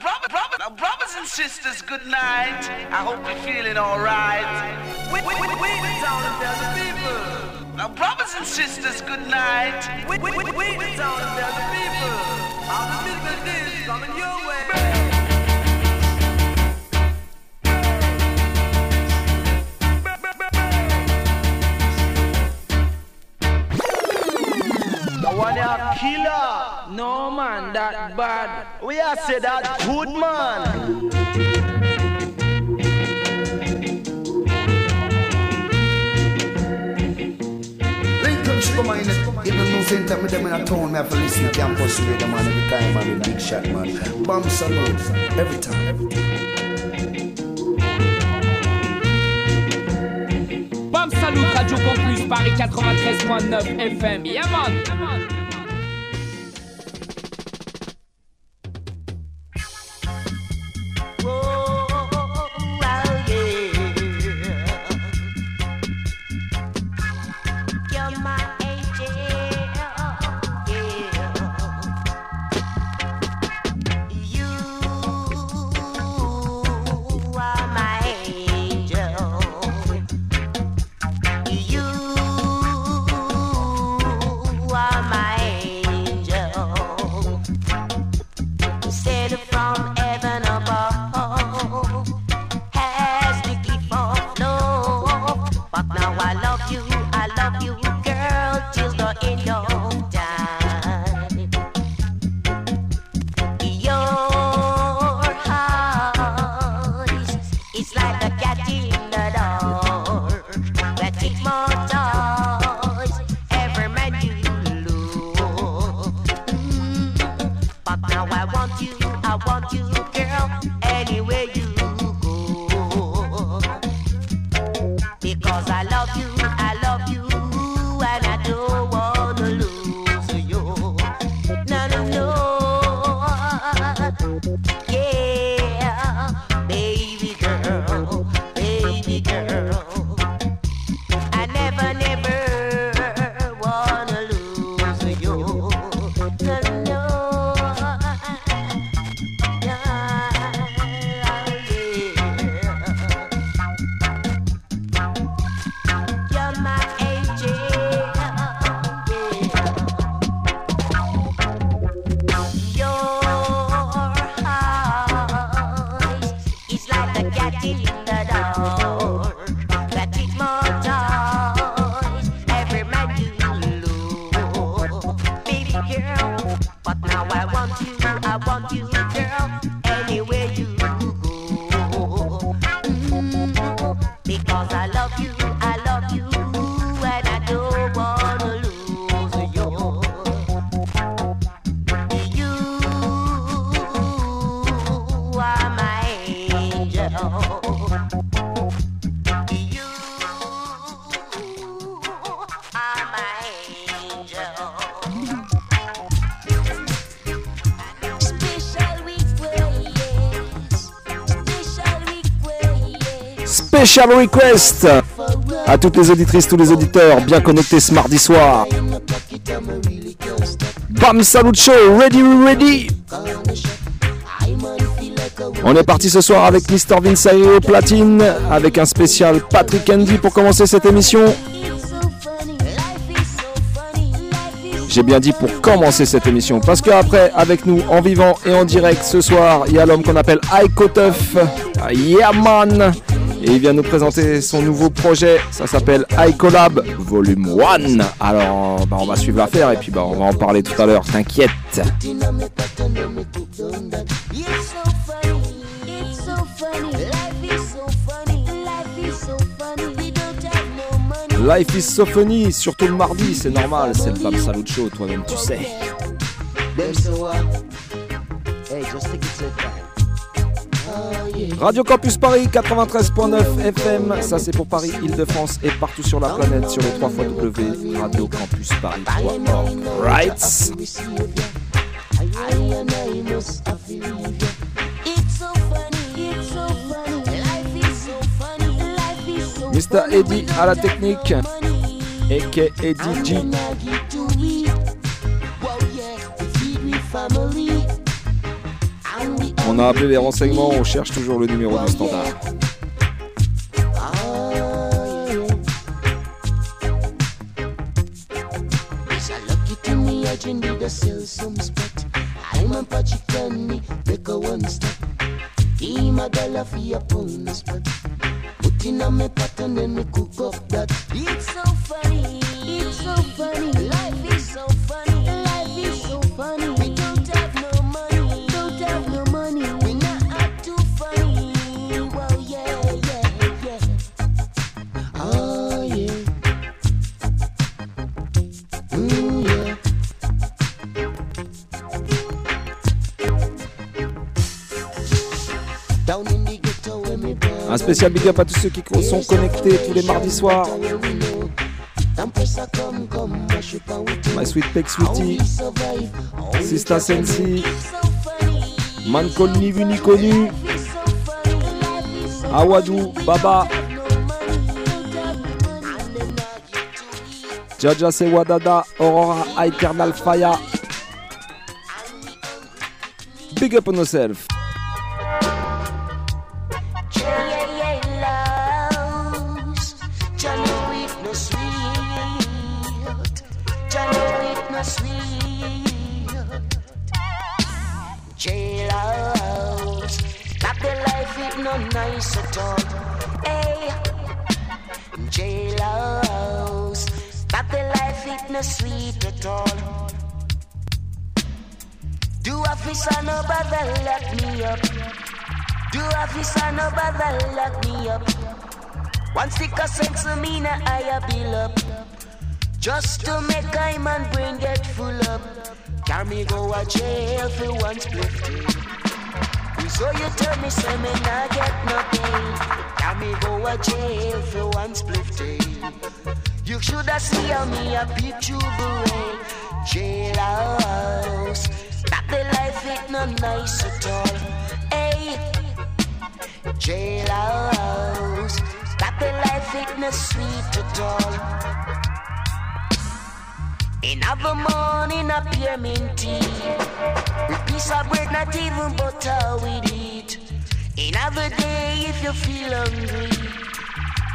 Brother, brother, brothers and sisters, good night. I hope you're feeling alright. We, we, we, we the town tell the people. Now, brothers and sisters, good night. We, we, we, we the town tell the people. How the business is coming your way. Killer. No man, that bad. We are say that good man. Lincoln Sugar Man, in the news center, me them in a town, me have to listen to campus radio, man, every time, man, with big shot, man. Bomb salute, every time, every time. Bam Salut, Radio Campus, Paris 93.9 FM. Yeah like Special request. à toutes les auditrices, tous les auditeurs bien connectés ce mardi soir. Bam Salut Show, ready, ready. On est parti ce soir avec Mr. Vince au platine, avec un spécial Patrick Andy pour commencer cette émission. J'ai bien dit pour commencer cette émission, parce qu'après, avec nous en vivant et en direct ce soir, il y a l'homme qu'on appelle Aiko Tuff, Yeah Man, et il vient nous présenter son nouveau projet, ça s'appelle iCollab Volume 1. Alors, bah, on va suivre l'affaire et puis bah, on va en parler tout à l'heure, t'inquiète. Life is so funny, surtout le mardi, c'est normal, c'est le Bam Salut Show, toi-même tu sais. Radio Campus Paris 93.9 FM, ça c'est pour Paris, Île-de-France et partout sur la planète sur le 3 W Radio Campus Paris.org. Right? Mr. Eddie à la technique, aka Eddie G. On a appelé les renseignements, on cherche toujours le numéro du standard. Spécial big up à tous ceux qui sont connectés tous les mardis soirs. My Sweet Peck Sweetie, Sista. Sensi. Man connu, is so Awadou, Baba. Jaja Sewadada, Aurora Eternal Fire. Big up on yourself. Man brain get full up. Carry me go a jail for one split day. So you tell me say me nah get no pay. Carry me go a jail for one split day. You shoulda see how me a beret. Jailhouse, that the life it no nice at all. Hey, jailhouse, that the life it no sweet at all. In other morning a pyramid tea. With piece of bread not even butter with it In other day if you feel hungry.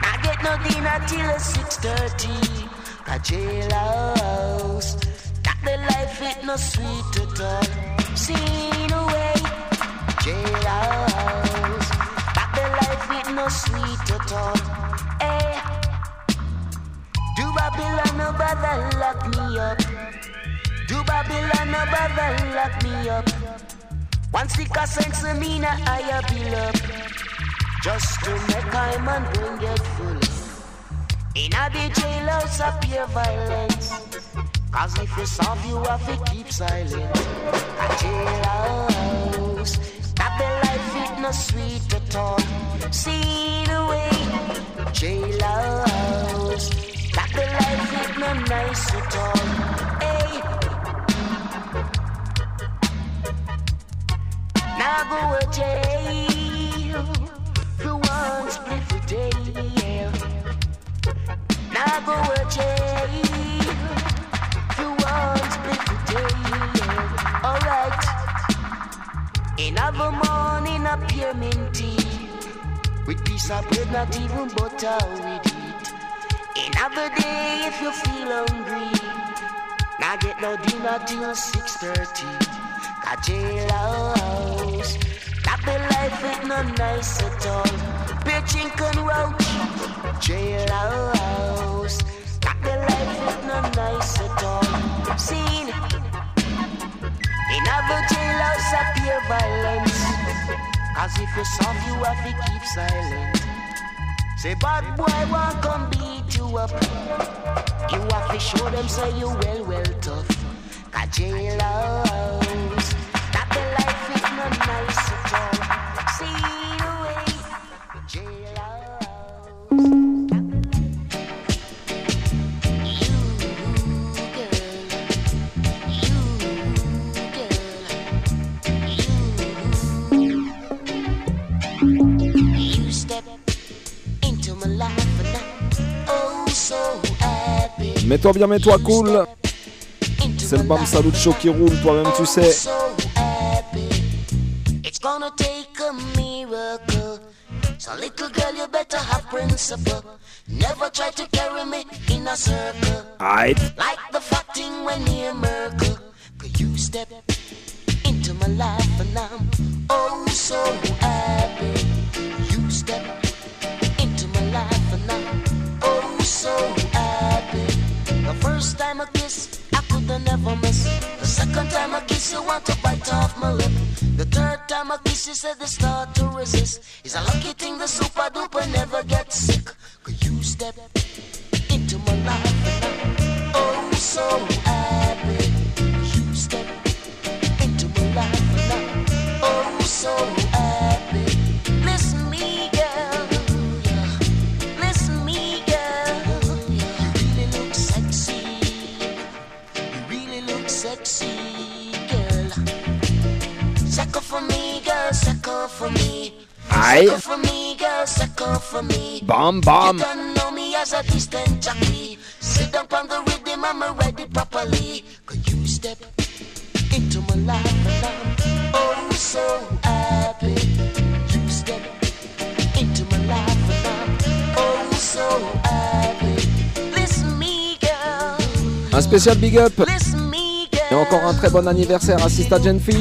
I get no dinner till 6.30 A jailhouse Got the life it no sweet at all. Seen away Jailhouse Got the life it no sweet at all do Babylon no bother lock me up? Do Babylon no bother lock me up? One stick of of me na higher bill up. Just to make I man don't get full. In a the jailhouse appear violence. Cause if you solve you have to keep silent. A jailhouse. That the life it no sweet at all. See not even butter with it. Another day if you feel hungry. Now get no dinner till 6.30. Got jailhouse. That the life ain't no nice at all. Bitching can roach. Jailhouse. That the life ain't no nice at all. Seen. In other jailhouse appear violence. Cause if you soft, you have to keep silent. Say bad boy won't come beat you up. You have to show them say you well, well tough. Cause jailhouse, that the life is not nice at all. See the way, jailhouse. Mets-toi bien, mets-toi cool. C'est le Bam Salut Show qui roule, toi-même tu sais. It's gonna take a miracle. So little girl, you better have principle. Never try to carry me in a circle. Alright. Like the fat thing when near Merkel. Could you step into my life and I'm oh so happy. You step into my life and I'm oh so first time I kiss, I could have never miss. The second time I kiss, you want to bite off my lip. The third time I kiss, you said they start to resist. It's a lucky thing the super duper never gets sick. Could you step into my life and oh so happy. You step into my life and oh so happy. A distant jockey. Sit down on the rhythm, I'm ready properly. Could you step into my life? And I'm oh so happy. You step into my life and I'm oh so happy. Listen me, girl. Un spécial big up. Listen me, girl. Et encore un très bon anniversaire à Sista Genfi.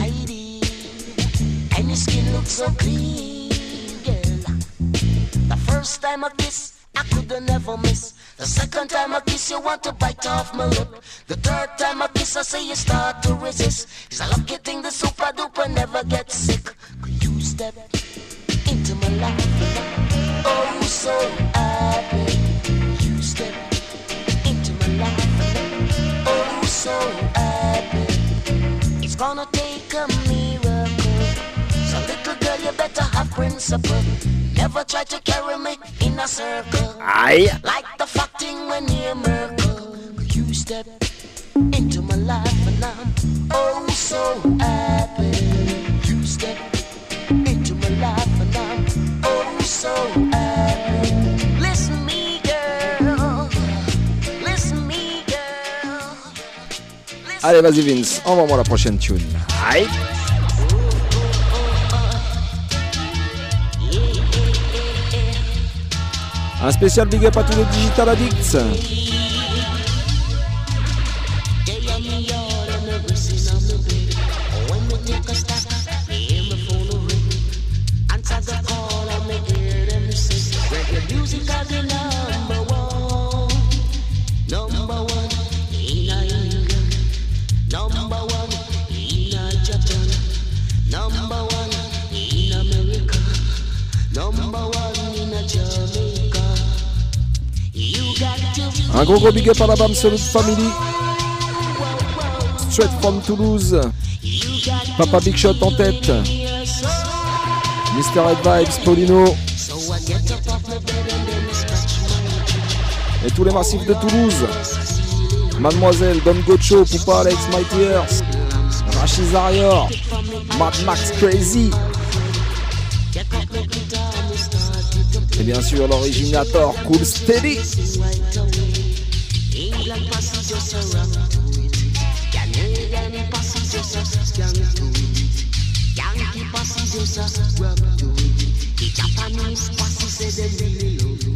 And your skin looks so clean, time I kiss, I could have never miss. The second time I kiss, you want to bite off my lip. The third time I kiss, I say you start to resist. It's a lucky thing the super duper never gets sick. Could you step into my life? Oh, so happy. You step into my life. Oh, so happy. It's gonna take a principle. Never try to carry me in a circle. Aïe. Like the fat thing when near Merkel. You step into my life and I'm oh so happy. You step into my life and I'm oh so happy. Listen me, girl. Listen me, girl. Listen Allez, vas-y Vince, envoie-moi la prochaine tune. Aïe. Un spécial big up à tous les digital addicts. Un gros gros big up à la BAM Solid Family. Straight from Toulouse. Papa Big Shot en tête. Mr. Red Vibes, Paulino. Et tous les massifs de Toulouse. Mademoiselle, Don Gocho, Poupa Alex, Mighty Earth. Rachid Zarior. Mad Max Crazy. Et bien sûr l'originator Cool Steady. can't do it. Yankee passes us as rub do it. The Japanese passes say they really love it.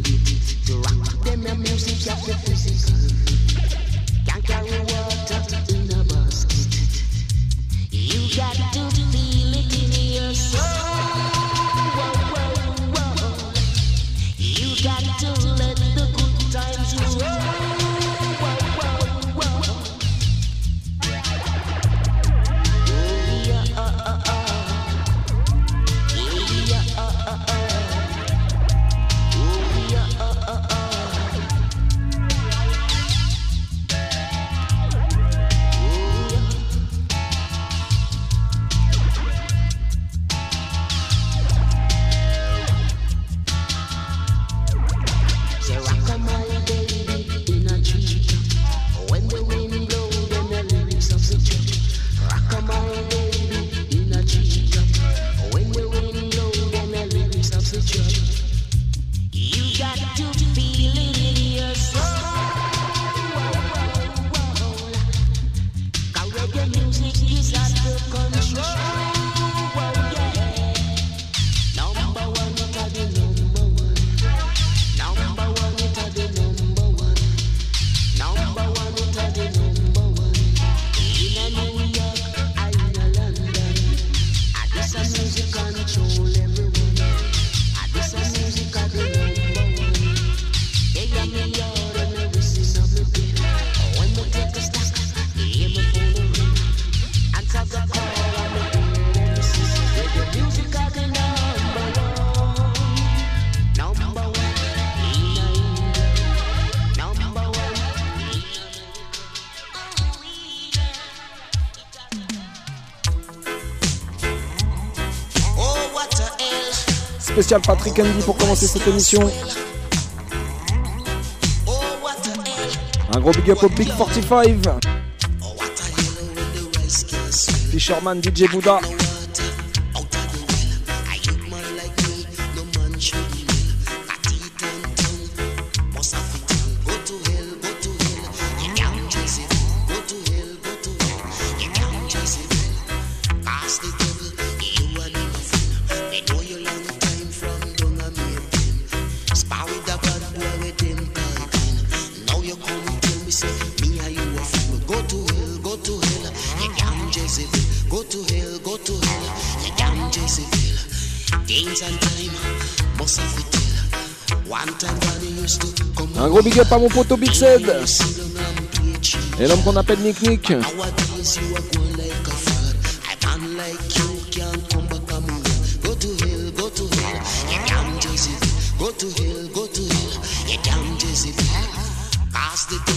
Patrick Andy pour commencer cette émission. Un gros big up au Big 45. Fisherman DJ Bouddha. Gros big up à mon pote Big Sed. Et l'homme qu'on appelle Nick Nick. Go to go to. Pass the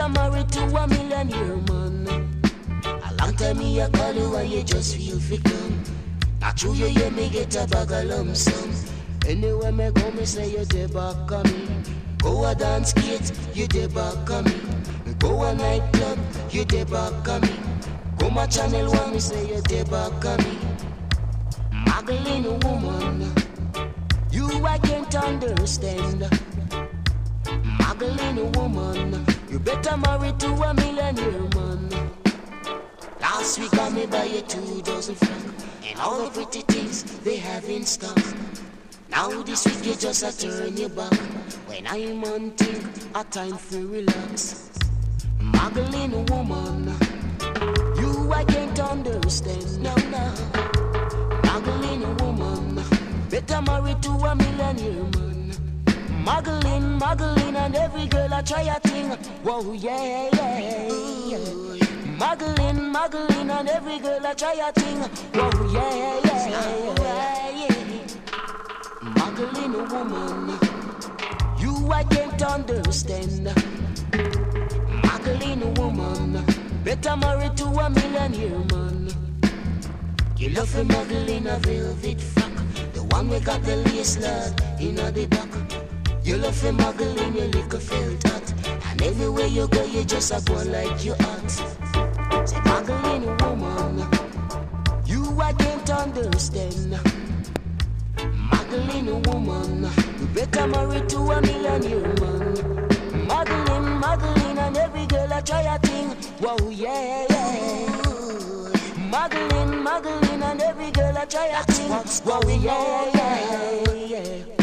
I'm married to a millionaire man. A long time me a call you and you just feel fi come. Not true you hear me get a bag of lump sum. Anywhere me go me say you dey back on me. Go a dance kids, you dey back on me. Go a nightclub, you dey back on me. Go my channel one me say you dey back on me. Magdalene woman, you I can't understand. Magdalene woman. You better marry to a millionaire man. Last week I may buy you two dozen francs and all the pretty things they have in stock. Now this week you just a turn your back. When I'm on a time to relax. Muggling woman, you I can't understand. No, no. Muggling woman, better marry to a millionaire man. Muggling, muggling, and every girl I try a thing. Whoa, yeah, yeah. Muggling, muggling, and every girl I try a thing. Whoa, yeah, yeah, yeah. Muggling a woman, you I can't understand. Muggling a woman, better marry to a millionaire man. You love a muggle in a velvet frock, the one we got the lace lad in the back. You love a muggle in your little felt hat, and everywhere you go you just a go like you hot. Say muggle in a woman, you I can't understand. Muggle in a woman, you better marry to a millionaire man. Muggling, muggling, and every girl I try a thing. Whoa, yeah, yeah. Muggling, muggling, and every girl I try a thing. Whoa, yeah, yeah, yeah.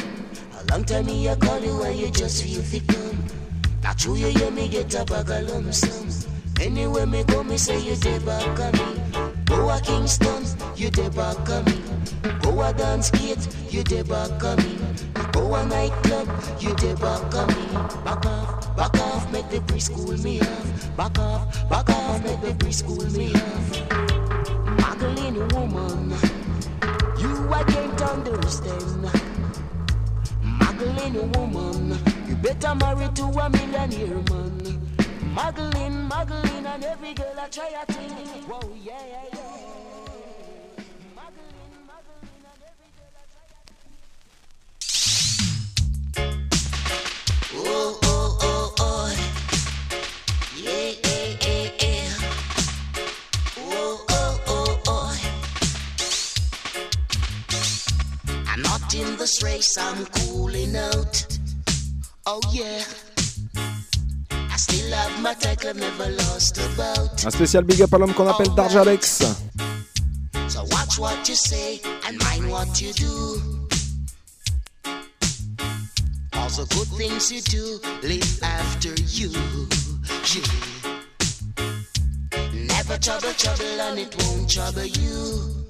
Time me I call you and you just feel fi come. Now true you hear me get a bag of lump sum. Anywhere me go me say you dey back on me. Go a Kingston, you dey back on me. Go a dance gate, you dey back on me. Go a nightclub, you dey back on me. Back off, back off, make the preschool me off. Back off, back off, make the preschool me off. Magdalene woman, you I can't understand. Magdalene woman, you better marry to a millionaire man. Magdalene, Magdalene, and every girl I try a thing. Whoa, yeah, yeah, this race, I'm cooling out. Oh, yeah. I still have my tackle, never lost a bout. Un spécial big up à l'homme qu'on appelle Darjalex. So watch what you say and mind what you do. All the good things you do live after you. Yeah. Never trouble, trouble, and it won't trouble you.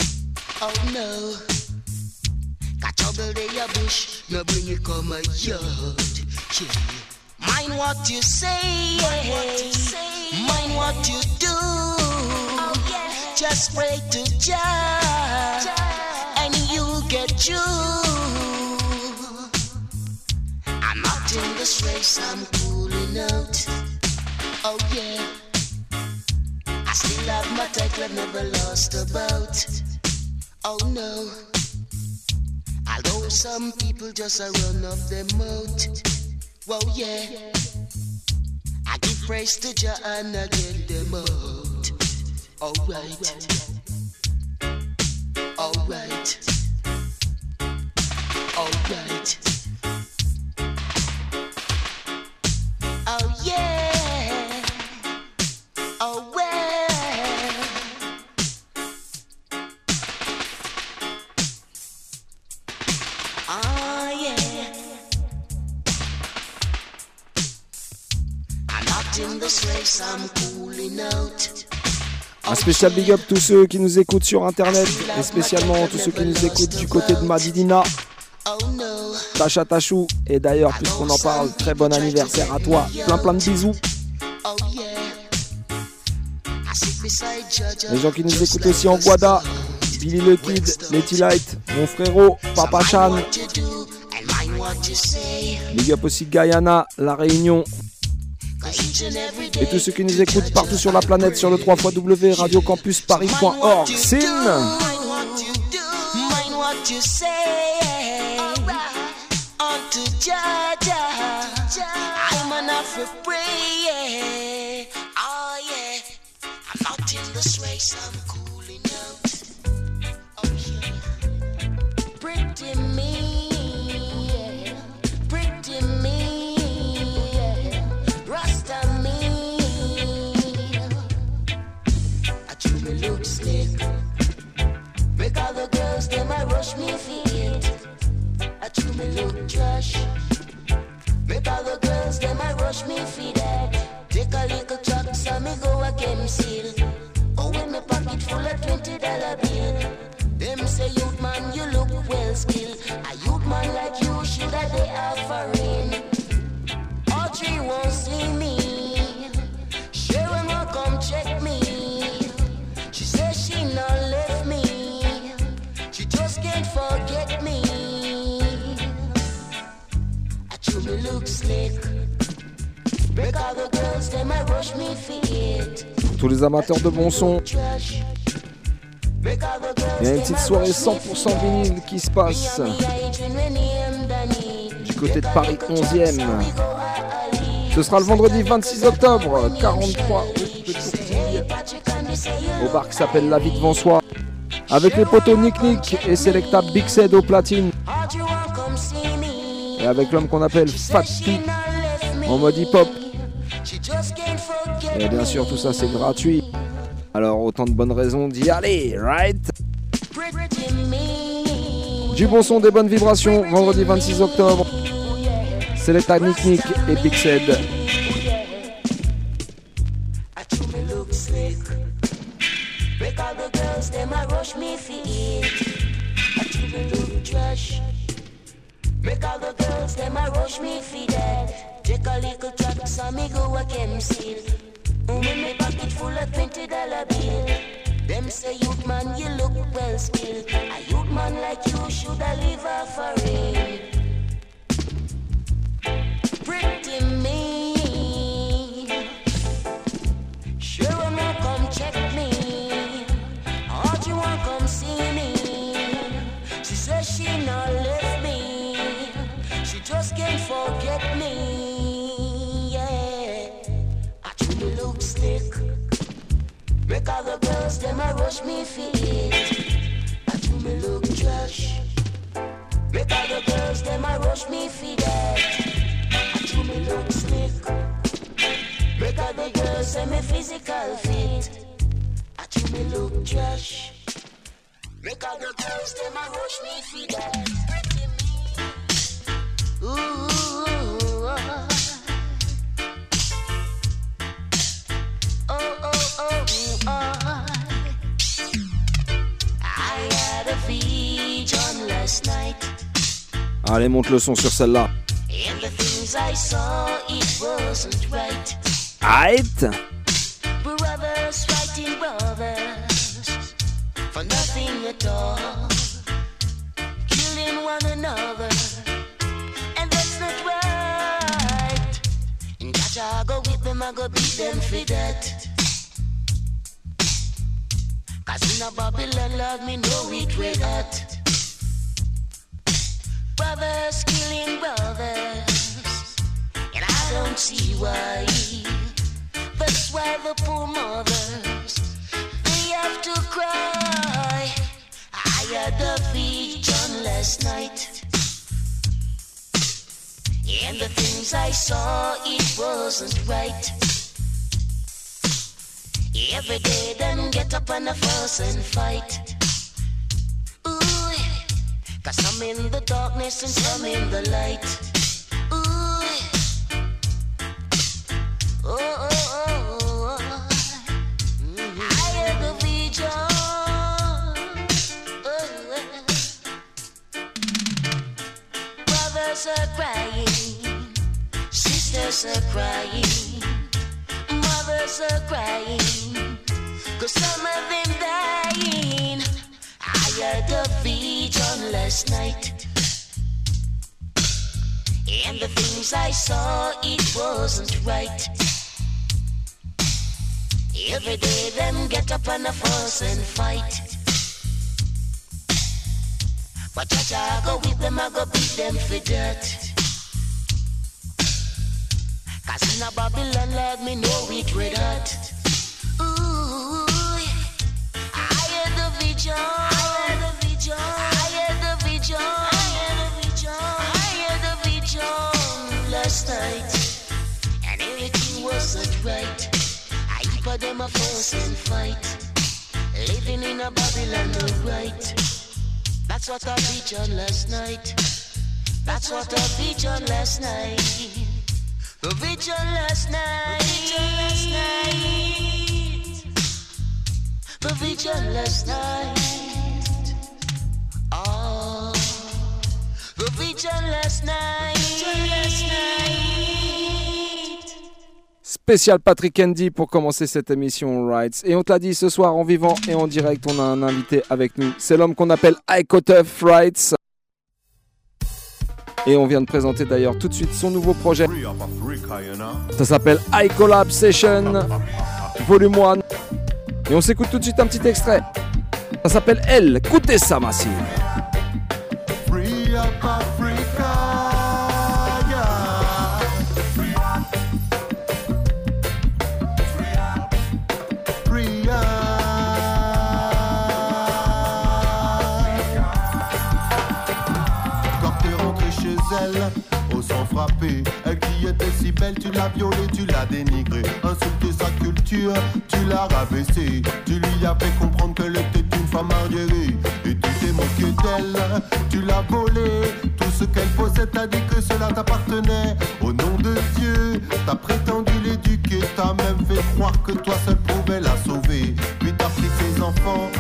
Oh no. Got trouble your bush, no bring it come a yard. Yeah. Mind what you say, mind what you do. Oh, Just pray to Jah, and you'll get you. I'm not in this race, I'm cooling out. Oh yeah, I still have my title, I've never lost a bout. Oh no, although some people just a run off their mouth. Well yeah, I give praise to Jah and I get them out. Alright. Alright. Alright. Un spécial big up tous ceux qui nous écoutent sur internet et spécialement tous ceux qui nous écoutent du côté de Madidina. Tacha Tachou. Et d'ailleurs, puisqu'on en parle, très bon anniversaire à toi. Plein plein de bisous. Les gens qui nous écoutent aussi en Guada. Billy le Kid, Letty Light, mon frérot, Papa Chan. Big up aussi Guyana, La Réunion et tous ceux qui nous écoutent partout sur la planète sur le 3 radiocampusparis.org. Sin Mind what me feet. I do me look trash. Make all the girls, them I rush me feet. Take a little chucks so me go again seal. Oh in me pocket full of twenty dollar bill. Them say youth man, you look well skilled. Are you Pour tous les amateurs de bon son, il y a une petite soirée rush me 100% feet. vinyle qui se passe du côté de Paris Little 11e. tracks and we go a- a lead. Ce sera le vendredi 26 octobre, 43 rue de Courtille, Patrick and they say you au bar qui s'appelle La Vie devant soi. Avec les poteaux Nick Nick et Selecta Big Sed au platine. Et avec l'homme qu'on appelle Fat P en mode hip-hop. Et bien sûr, tout ça c'est gratuit. Alors autant de bonnes raisons d'y aller, right? Du bon son, des bonnes vibrations, vendredi 26 octobre. Selecta Nick Nick et Big Sed. Make all the girls rush me take me go. When me pocket full of twenty dollar bill. Them say youth man you look well skilled. A youth man like you shoulda live off a ring. Pretty not come check me. Want come see me? She says she not left me. She just can't forget me. Make all the girls them a rush me feet. I do me look trash. Make all the girls them a rush me feet. I do me look slick. Make all the girls say me physical fit. I do me look trash. Make all the girls them a rush me feet. Ooh. Allez, monte le son sur celle-là. And the things I saw, it wasn't right. Brothers fighting brothers for nothing at all. Killing one another. And that's not right. And I go with them, I go beat them for that. Cause in a Babylon, Lord, me know it. Brothers killing brothers. And I don't see why. That's why the poor mothers they have to cry. I had a vision last night, and the things I saw it wasn't right. Every day, them get up and a fuss and fight. Cause some in the darkness and some in the light. Ooh. Oh, oh, oh, oh. I had a vision. Brothers are crying, sisters are crying, mothers are crying, cause some of them. I had a vision last night. And the things I saw, it wasn't right. Every day, them get up and a fuss and fight. But Jaja, I go with them, I go beat them for that. Cause in a Babylon, Lord, me know it red hot. Ooh, I had the vision. Them a fuss and fight. Living in a Babylon, no right. That's what I vision last night. That's what I vision last night. The vision last night. The vision last night. The vision last night. Spécial Patrick Andy pour commencer cette émission Rights. Et on te l'a dit ce soir en vivant et en direct, on a un invité avec nous. C'est l'homme qu'on appelle Tough Rights. Et on vient de présenter d'ailleurs tout de suite son nouveau projet. Ça s'appelle iCollab Session Volume 1. Et on s'écoute tout de suite un petit extrait. Ça s'appelle Elle. Écoutez ça, Massive. Elle qui était si belle, tu l'as violée, tu l'as dénigrée. Insulté sa culture, tu l'as rabaissée. Tu lui as fait comprendre qu'elle était une femme arriérée. Et tu t'es moqué d'elle, tu l'as volée. Tout ce qu'elle possède, t'as dit que cela t'appartenait. Au nom de Dieu, t'as prétendu l'éduquer. T'as même fait croire que toi seul pouvais la sauver. Puis t'as pris ses enfants,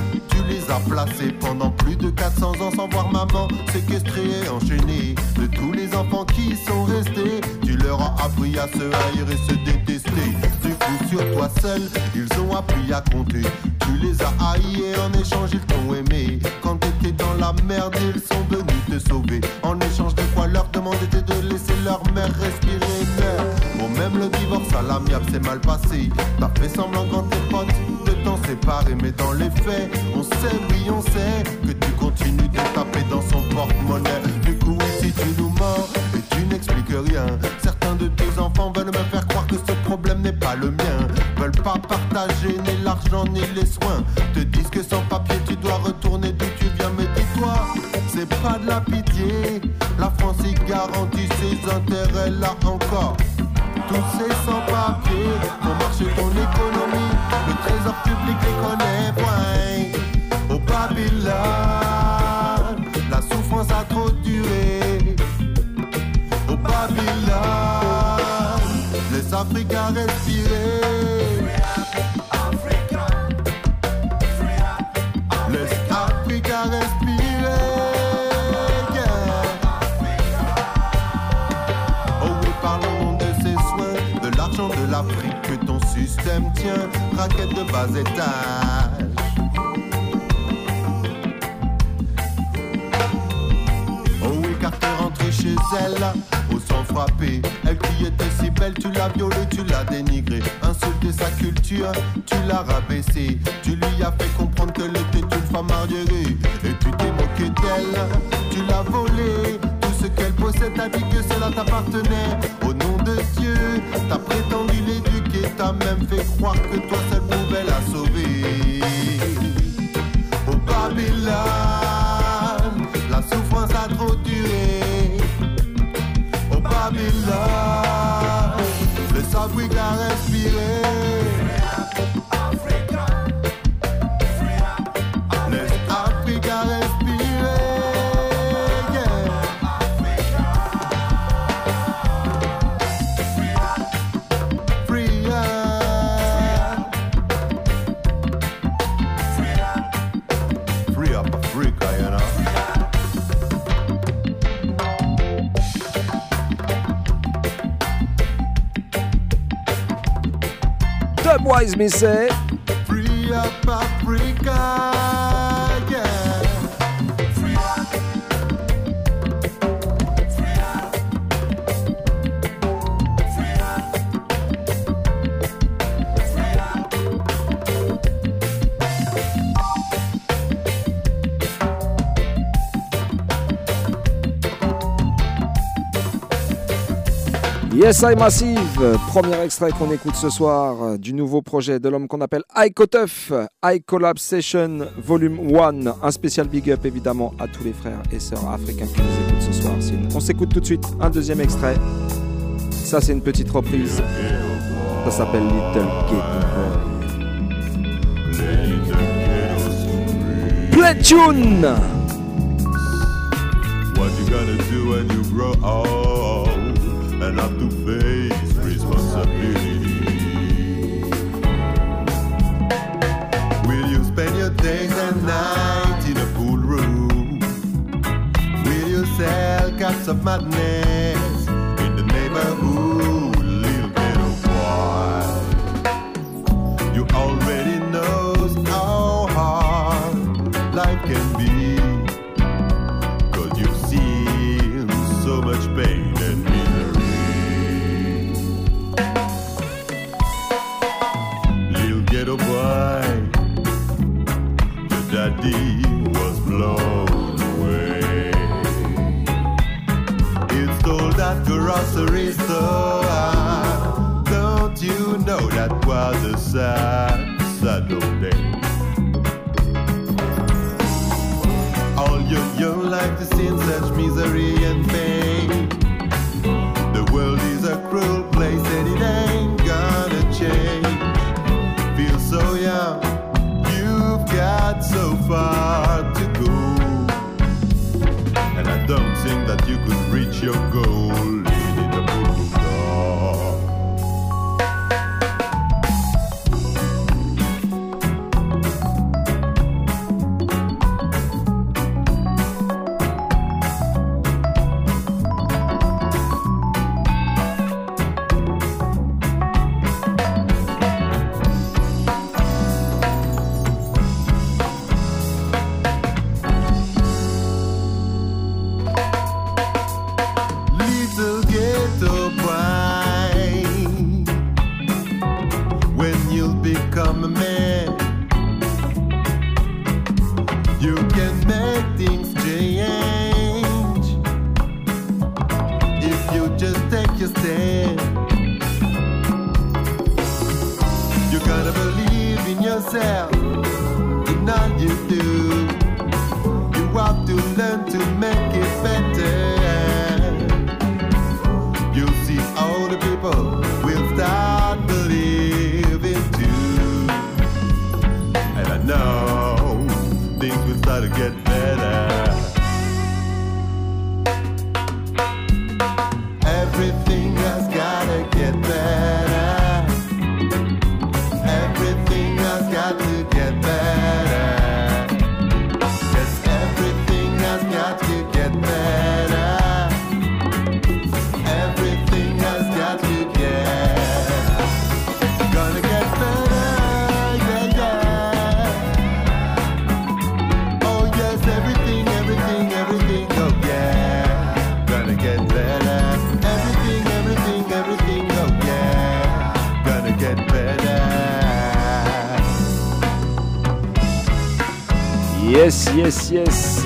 as placés pendant plus de 400 ans sans voir maman séquestrée et enchaînée. De tous les enfants qui sont restés, tu leur as appris à se haïr et se détester. Du coup, sur toi seul, ils ont appris à compter. Tu les as haïs et en échange, ils t'ont aimé. Quand t'étais dans la merde, ils sont venus te sauver. En échange de quoi leur demander de laisser leur mère respirer même le divorce à l'amiable s'est mal passé. T'as fait semblant quand tes potes de t'en séparer, mais dans les faits, on sait, oui, on sait que tu continues de taper dans son porte-monnaie. Du coup, ici, tu nous mens et tu n'expliques rien. Certains de tes enfants veulent me faire croire que ce problème n'est pas le mien. Veulent pas partager ni l'argent ni les soins. Te disent que sans papier, tu dois retourner d'où tu viens, mais dis-toi, c'est pas de la pitié. La France y garantit ses intérêts là encore. Tous ces sans-papiers font marcher ton économie. Le trésor public les connaît, point. Au Babylone, la souffrance a trop duré. Au Babylone, laisse Africains respirer. Système tient, raquette de bas étage. Oh oui, car t'es rentré chez elle, au sang frappé. Elle qui était si belle, tu l'as violée, tu l'as dénigrée. Insulté sa culture, tu l'as rabaissée. Tu lui as fait comprendre qu'elle était une femme arriérée. Et tu t'es moqué d'elle, tu l'as volée. Tout ce qu'elle possède, t'as dit que cela t'appartenait. Au nom de Dieu, t'as prétendu T'as même fait croire que toi seul pouvais la sauver. Au Babylone, la souffrance a trop duré. Au Babylone, le Afrique a respiré. Dubwise, me say. Yes, I Massive, premier extrait qu'on écoute ce soir euh, du nouveau projet de l'homme qu'on appelle Iko Tuff, I Session Volume 1. Un spécial big up évidemment à tous les frères et sœurs africains qui nous écoutent ce soir. On s'écoute tout de suite un deuxième extrait. Ça, c'est une petite reprise. Ça s'appelle Little Boy. Play tune! What you gonna do when you grow old? And have to face responsibility? Will you spend your days and nights in a pool room? Will you sell cups of madness in the neighborhood, grocery store. Don't you know that was a sad, sad old day? All your young like to see such misery and pain. The world is a cruel place and it ain't gonna change. Feel so young, you've got so far to go. And I don't think that you could reach your goal Yes, yes.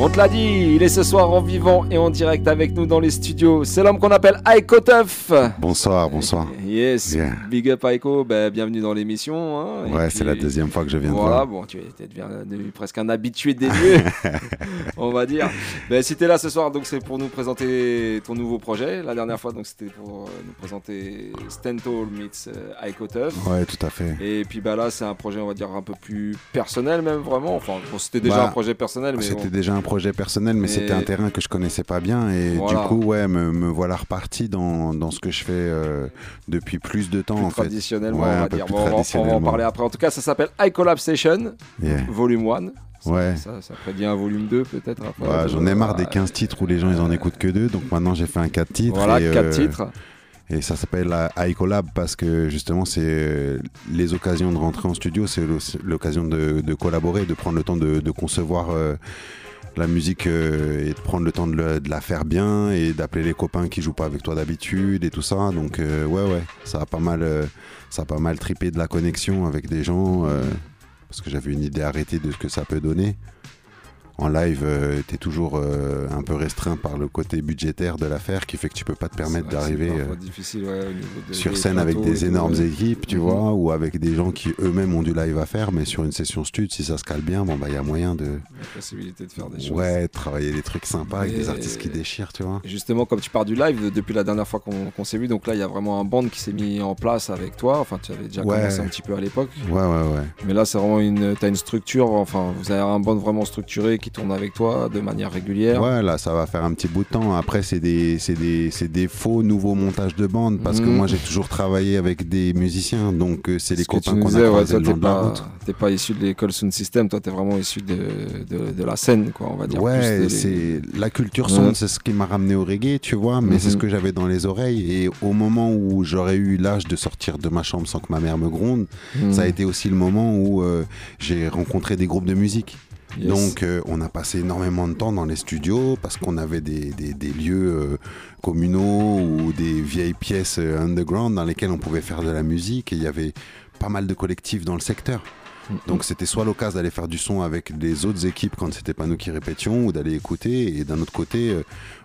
On te l'a dit, il est ce soir en vivant et en direct avec nous dans les studios. C'est l'homme qu'on appelle Aiko Tuff. Bonsoir, bonsoir. Yes, Bien. big up Aiko, ben, bienvenue dans l'émission. hein. Ouais, c'est la deuxième fois que je viens Voilà, voir. bon, tu es t'es devenu presque un habitué des lieux, va dire. Ben, si t'es là ce soir, donc c'est pour nous présenter ton nouveau projet. La dernière fois, donc c'était pour euh, nous présenter Stentall meets euh, Aiko Tuff. Ouais, tout à fait. Et puis bah là, c'est un projet, on va dire, un peu plus personnel même, vraiment. Enfin, bon, c'était déjà Bah, un projet personnel, mais C'était bon. déjà un projet personnel, mais, Mais- c'était un terrain que je connaissais pas bien. Et Voilà. du coup, ouais, me, me voilà reparti dans, dans ce que je fais euh, depuis plus de temps, plus en fait. traditionnellement, Ouais, on un va peu dire. plus Bon, on, va, on va en parler après. En tout cas, ça s'appelle iCollab Station, Yeah. volume 1. Ça, Ouais. Ça, ça prédit un volume 2 peut-être. Ouais, J'en ai marre des Ouais. 15 titres où les gens ils en écoutent que deux, donc maintenant j'ai fait un 4 titres. Voilà, et, 4 euh, titres. Et ça s'appelle la iCollab parce que justement, c'est euh, les occasions de rentrer en studio, c'est l'occasion de, de collaborer, de prendre le temps de, de concevoir euh, la musique euh, et de prendre le temps de, le- de la faire bien et d'appeler les copains qui jouent pas avec toi d'habitude et tout ça. Donc, euh, ouais, ouais, ça a pas mal, euh, ça a pas mal trippé de la connexion avec des gens parce que j'avais une idée arrêtée de ce que ça peut donner. En live, euh, t'es toujours euh, un peu restreint par le côté budgétaire de l'affaire qui fait que tu peux pas te permettre d'arriver euh, ouais, sur scène avec des énormes équipes, tu Mhm. vois, ou avec des gens qui eux-mêmes ont du live à faire, mais sur une session stud, si ça se cale bien, bon bah il y a moyen de La possibilité de faire des choses. ouais travailler des trucs sympas avec des artistes qui déchirent, tu vois. Justement, comme tu pars du live, depuis la dernière fois qu'on s'est vu, donc là, il y a vraiment un band qui s'est mis en place avec toi. Enfin, tu avais déjà Ouais. commencé un petit peu à l'époque. Ouais, ouais, ouais. Mais là, c'est vraiment une. T'as une structure. Enfin, vous avez un band vraiment structuré qui tourne avec toi de manière régulière. Ouais, là, ça va faire un petit bout de temps. Après, c'est des, des, des faux nouveaux montages de bande parce que Mhm. moi, j'ai toujours travaillé avec des musiciens, donc euh, c'est les copains qu'on a ouais, toi, le long de la route. t'es pas issu de l'école Sound System, toi, t'es vraiment issu de, de, de la scène, quoi, on va dire. Ouais, c'est la culture son, Ouais. c'est ce qui m'a ramené au reggae, tu vois, mais c'est Mhm. ce que j'avais dans les oreilles. Et au moment où j'aurais eu l'âge de sortir de ma chambre sans que ma mère me gronde, Mhm. ça a été aussi le moment où euh, j'ai rencontré des groupes de musique. Yes. Donc euh, on a passé énormément de temps dans les studios parce qu'on avait des, des- des lieux euh, communaux ou des vieilles pièces euh, underground dans lesquelles on pouvait faire de la musique et il y avait pas mal de collectifs dans le secteur. Donc c'était soit l'occasion d'aller faire du son avec les autres équipes quand c'était pas nous qui répétions ou d'aller écouter et d'un autre côté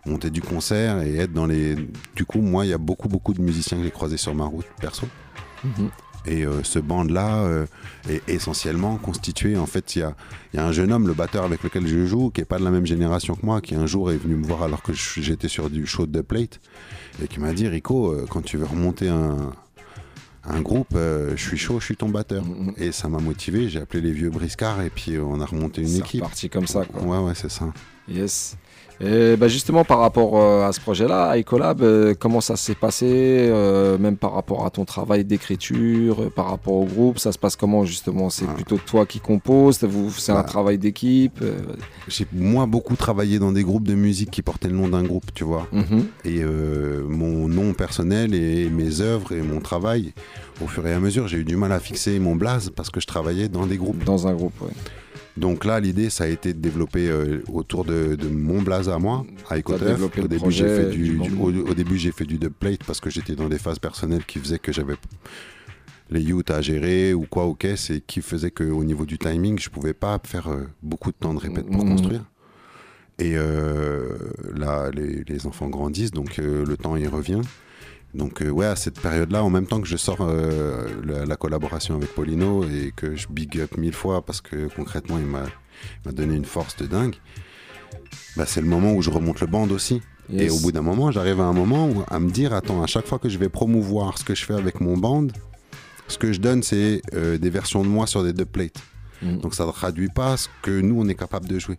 monter du concert et être dans les... Du coup moi il y a beaucoup beaucoup de musiciens que j'ai croisés sur ma route perso. Mhm. Et euh, ce band-là euh, est essentiellement constitué. En fait, il y a, il y a un jeune homme, le batteur avec lequel je joue, qui est pas de la même génération que moi, qui un jour est venu me voir alors que j'étais sur du show de plate, et qui m'a dit Rico, euh, quand tu veux remonter un, un groupe, je suis chaud, je suis ton batteur. Et ça m'a motivé. J'ai appelé les vieux briscards et puis on a remonté une C'est équipe. reparti comme ça, quoi. Ouais, ouais, c'est ça. Yes. Et bah justement, par rapport euh, à ce projet-là, iCollab, euh, comment ça s'est passé, euh, même par rapport à ton travail d'écriture, par rapport au groupe, ça se passe comment justement? C'est plutôt toi qui composes, vous, c'est un Bah. travail d'équipe J'ai moi beaucoup travaillé dans des groupes de musique qui portaient le nom d'un groupe, tu vois. Mhm. Et euh, mon nom personnel et mes œuvres et mon travail, au fur et à mesure, j'ai eu du mal à fixer mon blaze parce que je travaillais dans des groupes. Dans un groupe, ouais. Donc là, l'idée, ça a été de développer euh, autour de, de mon blaze à moi, à développé Au début, j'ai fait du, du au, au début, j'ai fait du dubplate parce que j'étais dans des phases personnelles qui faisaient que j'avais les youths à gérer ou quoi au caisse et qui faisaient qu'au niveau du timing, je pouvais pas faire euh, beaucoup de temps de répète pour Mhm. construire. Et euh, là, les, les enfants grandissent, donc le temps y revient. Donc euh, ouais, à cette période-là, en même temps que je sors euh, la, la collaboration avec Paulino et que je big up mille fois parce que concrètement, il m'a donné une force de dingue, bah, c'est le moment où je remonte le band aussi. Yes. Et au bout d'un moment, j'arrive à un moment où, à me dire, attends, à chaque fois que je vais promouvoir ce que je fais avec mon band, ce que je donne, c'est euh, des versions de moi sur des dubplates. Mhm. Donc ça ne traduit pas ce que nous, on est capable de jouer.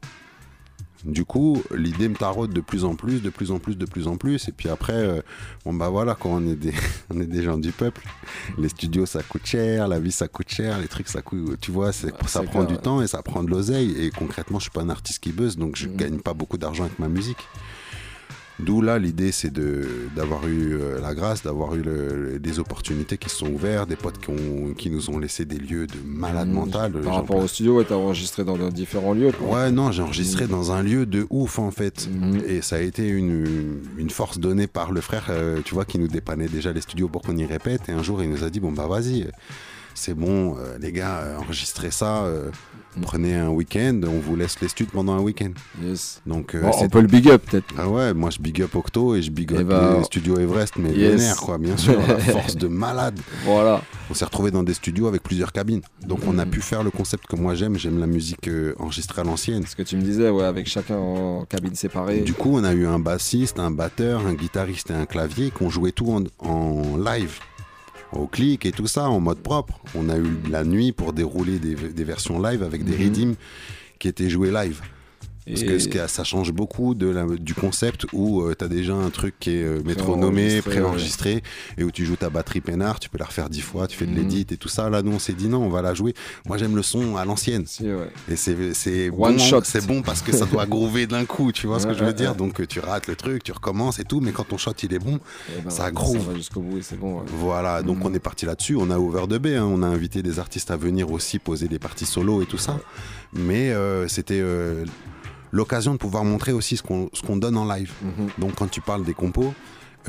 Du coup, l'idée me taraude de plus en plus, de plus en plus, de plus en plus. Et puis après, euh, bon bah voilà, quand on est des, on est des gens du peuple, les studios ça coûte cher, la vie ça coûte cher, les trucs ça coûte, tu vois, c'est, ça prend clair, du ouais. temps et ça prend de l'oseille. Et concrètement, je suis pas un artiste qui buzz, donc je Mhm. gagne pas beaucoup d'argent avec ma musique. D'où là, l'idée, c'est d'avoir eu euh, la grâce, d'avoir eu le- des opportunités qui se sont ouvertes, des potes qui, ont- qui nous ont laissé des lieux de malade Mhm. mental. Par rapport au studio, ouais, t'as enregistré dans, dans différents lieux. quoi. Ouais, non, j'ai enregistré Mhm. dans un lieu de ouf en fait. Mhm. Et ça a été une, une force donnée par le frère, euh, tu vois, qui nous dépannait déjà les studios pour qu'on y répète. Et un jour, il nous a dit Bon, bah vas-y, c'est bon, euh, les gars, euh, enregistrez ça. Prenez un week-end, on vous laisse les studios pendant un week-end. Yes. Donc, euh, Bon, on peut le big up peut-être. Ah ouais, moi je big up Octo et je big up les studios Everest, mais yes. vénère, quoi, bien sûr, la force de malade. Voilà. On s'est retrouvé dans des studios avec plusieurs cabines. Donc on a Mhm. pu faire le concept que moi j'aime, j'aime la musique euh, enregistrée à l'ancienne. Ce que tu me disais, ouais, avec chacun en cabine séparée. Du coup, on a eu un bassiste, un batteur, un guitariste et un clavier qu'on jouait tout en, en live, au clic et tout ça, en mode propre. On a eu la nuit pour dérouler des, des versions live avec des rythms qui étaient joués live. Parce que ça change beaucoup de la- du concept où tu as déjà un truc qui est euh, métronomé, Préenregistré, préenregistré, et où tu joues ta batterie peinard, tu peux la refaire dix fois, tu fais de Mhm. l'édit et tout ça. Là, nous, on s'est dit non, on va la jouer. Moi, j'aime le son à l'ancienne. Si, ouais. Et c'est bon, shot. c'est bon parce que ça doit groover d'un coup, tu vois ce que Ouais, je veux ouais, dire? ouais. Donc euh, tu rates le truc, tu recommences et tout, mais quand ton shot il est bon, Eh ben, ça groove. Ça va jusqu'au bout et c'est bon. ouais. Voilà, donc Mhm. on est parti là-dessus. On a ouvert de B, hein. on a invité des artistes à venir aussi poser des parties solo et tout ça. Mais euh, c'était euh, l'occasion de pouvoir montrer aussi ce qu'on qu'on donne en live. Mhm. Donc quand tu parles des compos,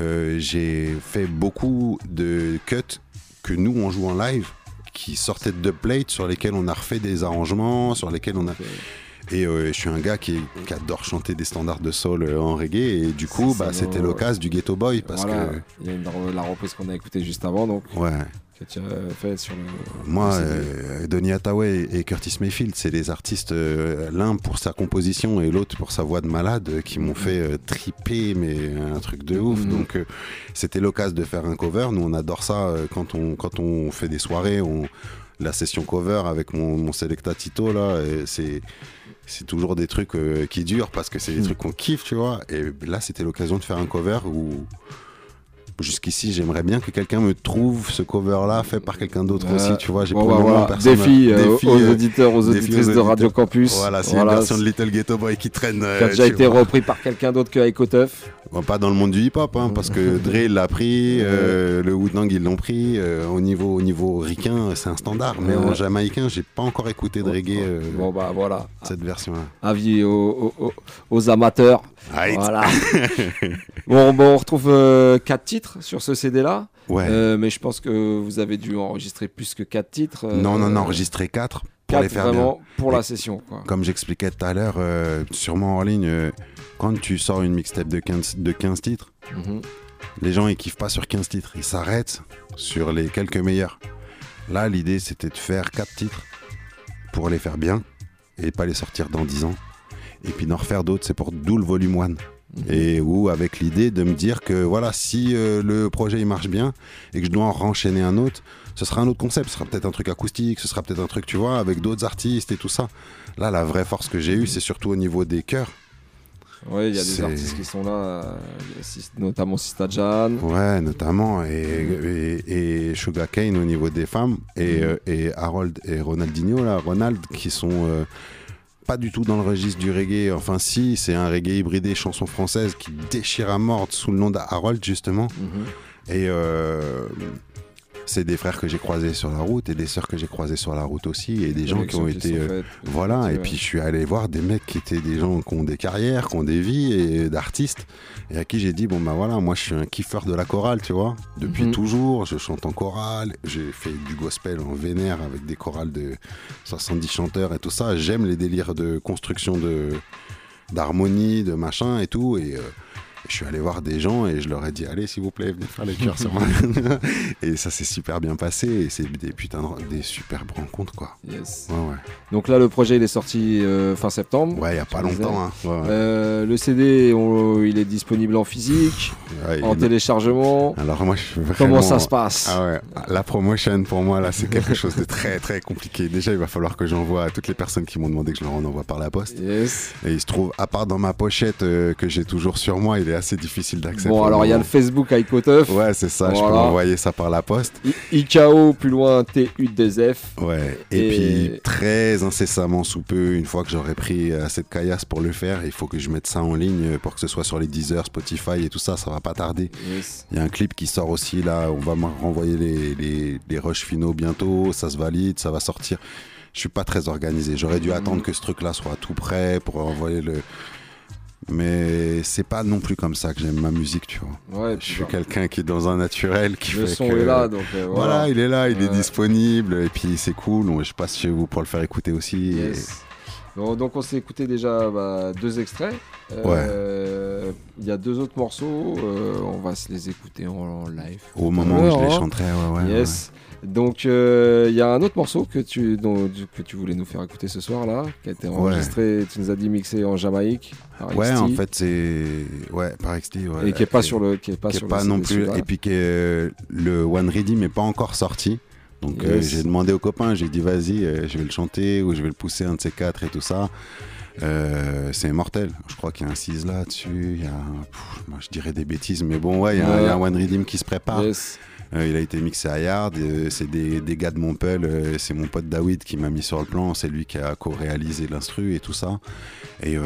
euh, j'ai fait beaucoup de cuts que nous on joue en live qui sortaient de plate sur lesquels on a refait des arrangements, sur lesquels on a... Et euh, je suis un gars qui, qui adore chanter des standards de soul euh, en reggae et du coup bah, c'était l'occasion du Ghetto Boy parce Voilà. que Il y a une, la reprise qu'on a écoutée juste avant, donc, ouais tu as fait sur le. Moi, le euh, Donny Hathaway et Curtis Mayfield, c'est des artistes, euh, l'un pour sa composition et l'autre pour sa voix de malade, euh, qui m'ont fait triper, mais un truc de ouf. Mhm. Donc, c'était l'occasion de faire un cover. Nous, on adore ça quand, on, quand on fait des soirées. On, la session cover avec mon, mon Selecta Tito, là, c'est. C'est toujours des trucs euh, qui durent parce que c'est des Mhm. trucs qu'on kiffe, tu vois. Et là, c'était l'occasion de faire un cover où jusqu'ici, j'aimerais bien que quelqu'un me trouve ce cover-là fait par quelqu'un d'autre Euh, aussi, tu vois. J'ai bah, voilà. personne- Défi, euh, Défi, aux euh, auditeurs, aux auditrices de Radio. Campus. Voilà, c'est Voilà, une version de Little Ghetto Boy qui traîne. euh, Qui a déjà tu été vois. repris par quelqu'un d'autre que Aiko. Bon, pas dans le monde du hip-hop, hein, parce que Dre l'a pris, euh, le Wu-Tang ils l'ont pris. euh, au niveau au niveau ricain, c'est un standard, mais en jamaïcain, j'ai pas encore écouté de reggae. euh, Bon bah voilà. Cette version-là. Avis aux, aux- aux- aux amateurs. Voilà. bon, bon, on retrouve 4 titres sur ce CD-là. Ouais. Euh, mais je pense que vous avez dû enregistrer plus que 4 titres. euh, Non, non, non, enregistré 4 pour quatre les faire vraiment bien. pour la session, quoi. Comme j'expliquais tout à l'heure, euh, sûrement en ligne, euh, quand tu sors une mixtape de 15, de 15 titres, Mhm. les gens ils kiffent pas sur 15 titres, ils s'arrêtent sur les quelques meilleurs. Là, l'idée c'était de faire 4 titres pour les faire bien et pas les sortir dans 10 ans. Et puis d'en refaire d'autres, c'est pour d'où le volume 1. Et ou avec l'idée de me dire que voilà, si euh, le projet il marche bien et que je dois en renchaîner un autre, ce sera un autre concept, ce sera peut-être un truc acoustique, ce sera peut-être un truc, tu vois, avec d'autres artistes et tout ça. Là, la vraie force que j'ai eue, c'est surtout au niveau des chœurs. Ouais, il y a des artistes qui sont là, euh, notamment Sista Jan. Ouais, notamment. Et, et, et Sugar Cane au niveau des femmes. Et, Mhm. euh, et Harold et Ronaldinho, là, Ronald, qui sont euh, pas du tout dans le registre du reggae. Enfin, si, c'est un reggae hybridé chanson française qui déchire à mort sous le nom d'Harold, justement. Mhm. Et euh, c'est des frères que j'ai croisés sur la route et des sœurs que j'ai croisées sur la route aussi. Et des gens qui ont qui été. euh, voilà, et puis je suis allé voir des mecs qui étaient des gens qui ont des carrières, qui ont des vies et d'artistes, et à qui j'ai dit bon bah voilà, moi je suis un kiffeur de la chorale, tu vois, depuis Mhm. toujours, je chante en chorale, j'ai fait du gospel en vénère avec des chorales de 70 chanteurs et tout ça, j'aime les délires de construction de d'harmonie, de machin et tout, et euh, je suis allé voir des gens et je leur ai dit allez s'il vous plaît venez faire les chœurs sur moi et ça s'est super bien passé et c'est des putains de, des superbes rencontres quoi Yes. ouais ouais Donc là, le projet il est sorti euh, fin septembre. Ouais, il y a pas longtemps, hein. Ouais. Euh, le CD, on- il est disponible en physique, en téléchargement. Alors moi, je suis vraiment... Comment ça se passe Ah ouais, la promotion pour moi là, c'est quelque chose de très très compliqué. Déjà, il va falloir que j'envoie à toutes les personnes qui m'ont demandé que je leur en envoie par la poste. Yes. Et il se trouve, à part dans ma pochette euh, que j'ai toujours sur moi, il est assez difficile d'accès. Bon, alors il y a le. Facebook Aikoteuf. Ouais, c'est ça. Je peux envoyer ça par la poste. IKO, plus loin, TU2F. Ouais. Et, Et- puis très incessamment sous peu, une fois que j'aurai pris assez de caillasse pour le faire, il faut que je mette ça en ligne pour que ce soit sur les Deezer, Spotify et tout ça. Ça va pas tarder. Yes. Il y a un clip qui sort aussi là, on va me renvoyer les, les, les rushs finaux bientôt, ça se valide, ça va sortir. Je suis pas très organisé, j'aurais dû attendre que ce truc là soit tout prêt pour envoyer le... Mais c'est pas non plus comme ça que j'aime ma musique, tu vois. Ouais, je suis quelqu'un qui est dans un naturel, qui Le fait son que- est là, donc, euh, voilà. voilà. il est là, il est Ouais. disponible, et puis c'est cool. Je passe chez vous pour le faire écouter aussi. et- Yes. Bon, donc on s'est écouté déjà bah, deux extraits. Euh, Il y a deux autres morceaux. euh, on va se les écouter en, live. Au moment où je les chanterai, ouais, ouais, Yes. Donc euh, il y a un autre morceau que tu, dont- que tu voulais nous faire écouter ce soir là, qui a été enregistré, tu nous as dit mixé en Jamaïque. par Ouais, XT, en fait, c'est. Ouais, par XT, ouais. Et qui est pas sur le- qui est pas qui sur le non plus. Et puis que le One Ready n'est pas encore sorti. Donc euh, j'ai demandé aux copains, j'ai dit vas-y, euh, je vais le chanter ou je vais le pousser un de ces quatre et tout ça. Euh, c'est mortel. Je crois qu'il y a un 6 là dessus. Il y a, un- pff, moi je dirais des bêtises, mais bon ouais, il y a, il y a un One Redeem qui se prépare. Yes. Euh, il a été mixé à Yard. euh, c'est des, des gars de Montpellier. euh, c'est mon pote David qui m'a mis sur le plan. C'est lui qui a co-réalisé l'instru et tout ça. Et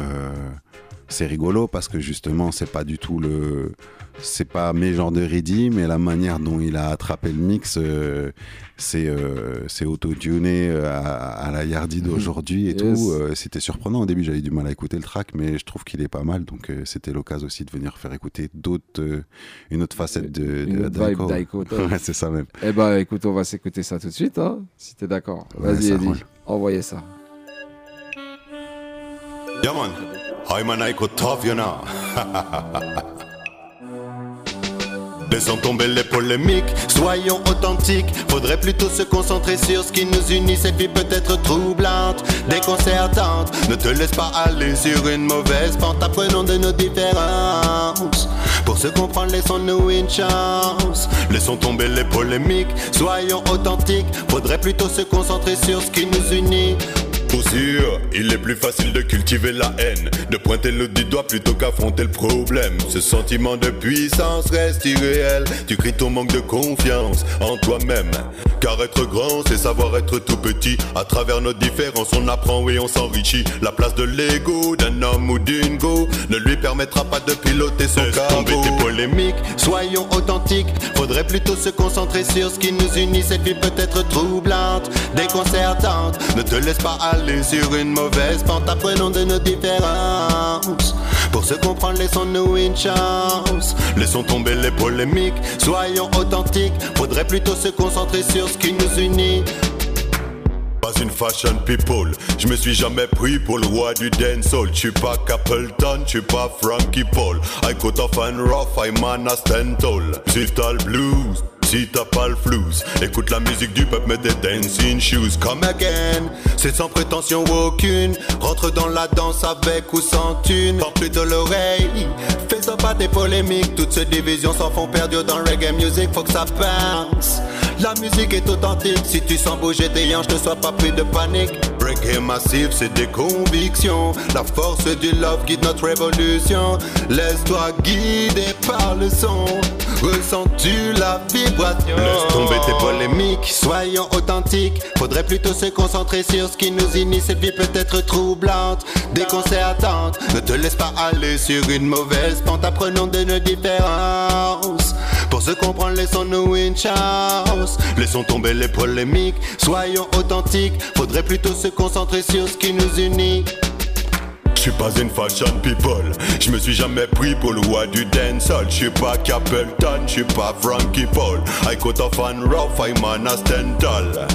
c'est rigolo parce que justement, c'est pas du tout le. C'est pas mes genres de ready, mais la manière dont il a attrapé le mix, euh, c'est euh, c'est auto-tuné euh, à, à la Yardi d'aujourd'hui et Yes. tout. Euh, c'était surprenant au début, j'avais du mal à écouter le track, mais je trouve qu'il est pas mal. Donc c'était l'occasion aussi de venir faire écouter d'autres, une autre facette de, Une de autre vibe Daiko. ouais, c'est ça même. Eh bah écoute, on va s'écouter ça tout de suite, hein, si t'es d'accord. Ouais, Vas-y, roule. envoyez ça. Yeah man, Laissons tomber les polémiques, soyons authentiques. Faudrait plutôt se concentrer sur ce qui nous unit. Cette vie peut être troublante, déconcertante. Ne te laisse pas aller sur une mauvaise pente. Apprenons de nos différences. Pour se comprendre, laissons-nous une chance. Laissons tomber les polémiques, soyons authentiques. Faudrait plutôt se concentrer sur ce qui nous unit. Pour il est plus facile de cultiver la haine, de pointer le du doigt plutôt qu'affronter le problème. Ce sentiment de puissance reste irréel. Tu cries ton manque de confiance en toi-même. Car être grand, c'est savoir être tout petit. À travers nos différences, on apprend et on s'enrichit. La place de l'ego d'un homme ou d'une go ne lui permettra pas de piloter son cargo. tomber tes polémiques, soyons authentiques. Faudrait plutôt se concentrer sur ce qui nous unit. Cette vie peut être troublante, déconcertante. Ne te laisse pas aller sur une mauvaise pente. Apprenons de nos différences. Pour se comprendre, laissons-nous une chance. Laissons tomber les polémiques, soyons authentiques. Faudrait plutôt se concentrer sur unit. Pas une fashion people, je me suis jamais pris pour le roi du dancehall. Je suis pas Capleton, je suis pas Frankie Paul. I cut off and rough, I man a stand tall. Blues, si t'as pas le flouze, écoute la musique du peuple, mets des dancing shoes. Come again, c'est sans prétention aucune. Rentre dans la danse avec ou sans thune. Plus de l'oreille, fais-en pas des polémiques. Toutes ces divisions s'en font perdre dans reggae music, faut que ça bounce. La musique est authentique, si tu sens bouger tes hanches, ne sois pas pris de panique. Massif, c'est des convictions. La force du love guide notre révolution. Laisse-toi guider par le son. Ressens-tu la vibration? Laisse tomber tes polémiques, soyons authentiques. Faudrait plutôt se concentrer sur ce qui nous unit. Cette vie peut être troublante, déconcertante. Ne te laisse pas aller sur une mauvaise pente. Apprenons de nos différences. Pour se comprendre, laissons-nous une chance. Laissons tomber les polémiques, soyons authentiques. Faudrait plutôt se concentrer sur ce qui nous unit. Je suis pas une fashion people, je me suis jamais pris pour le roi du dancehall. Je suis pas Capleton, je suis pas Frankie Paul. I cut off and rough, I man a stand tall.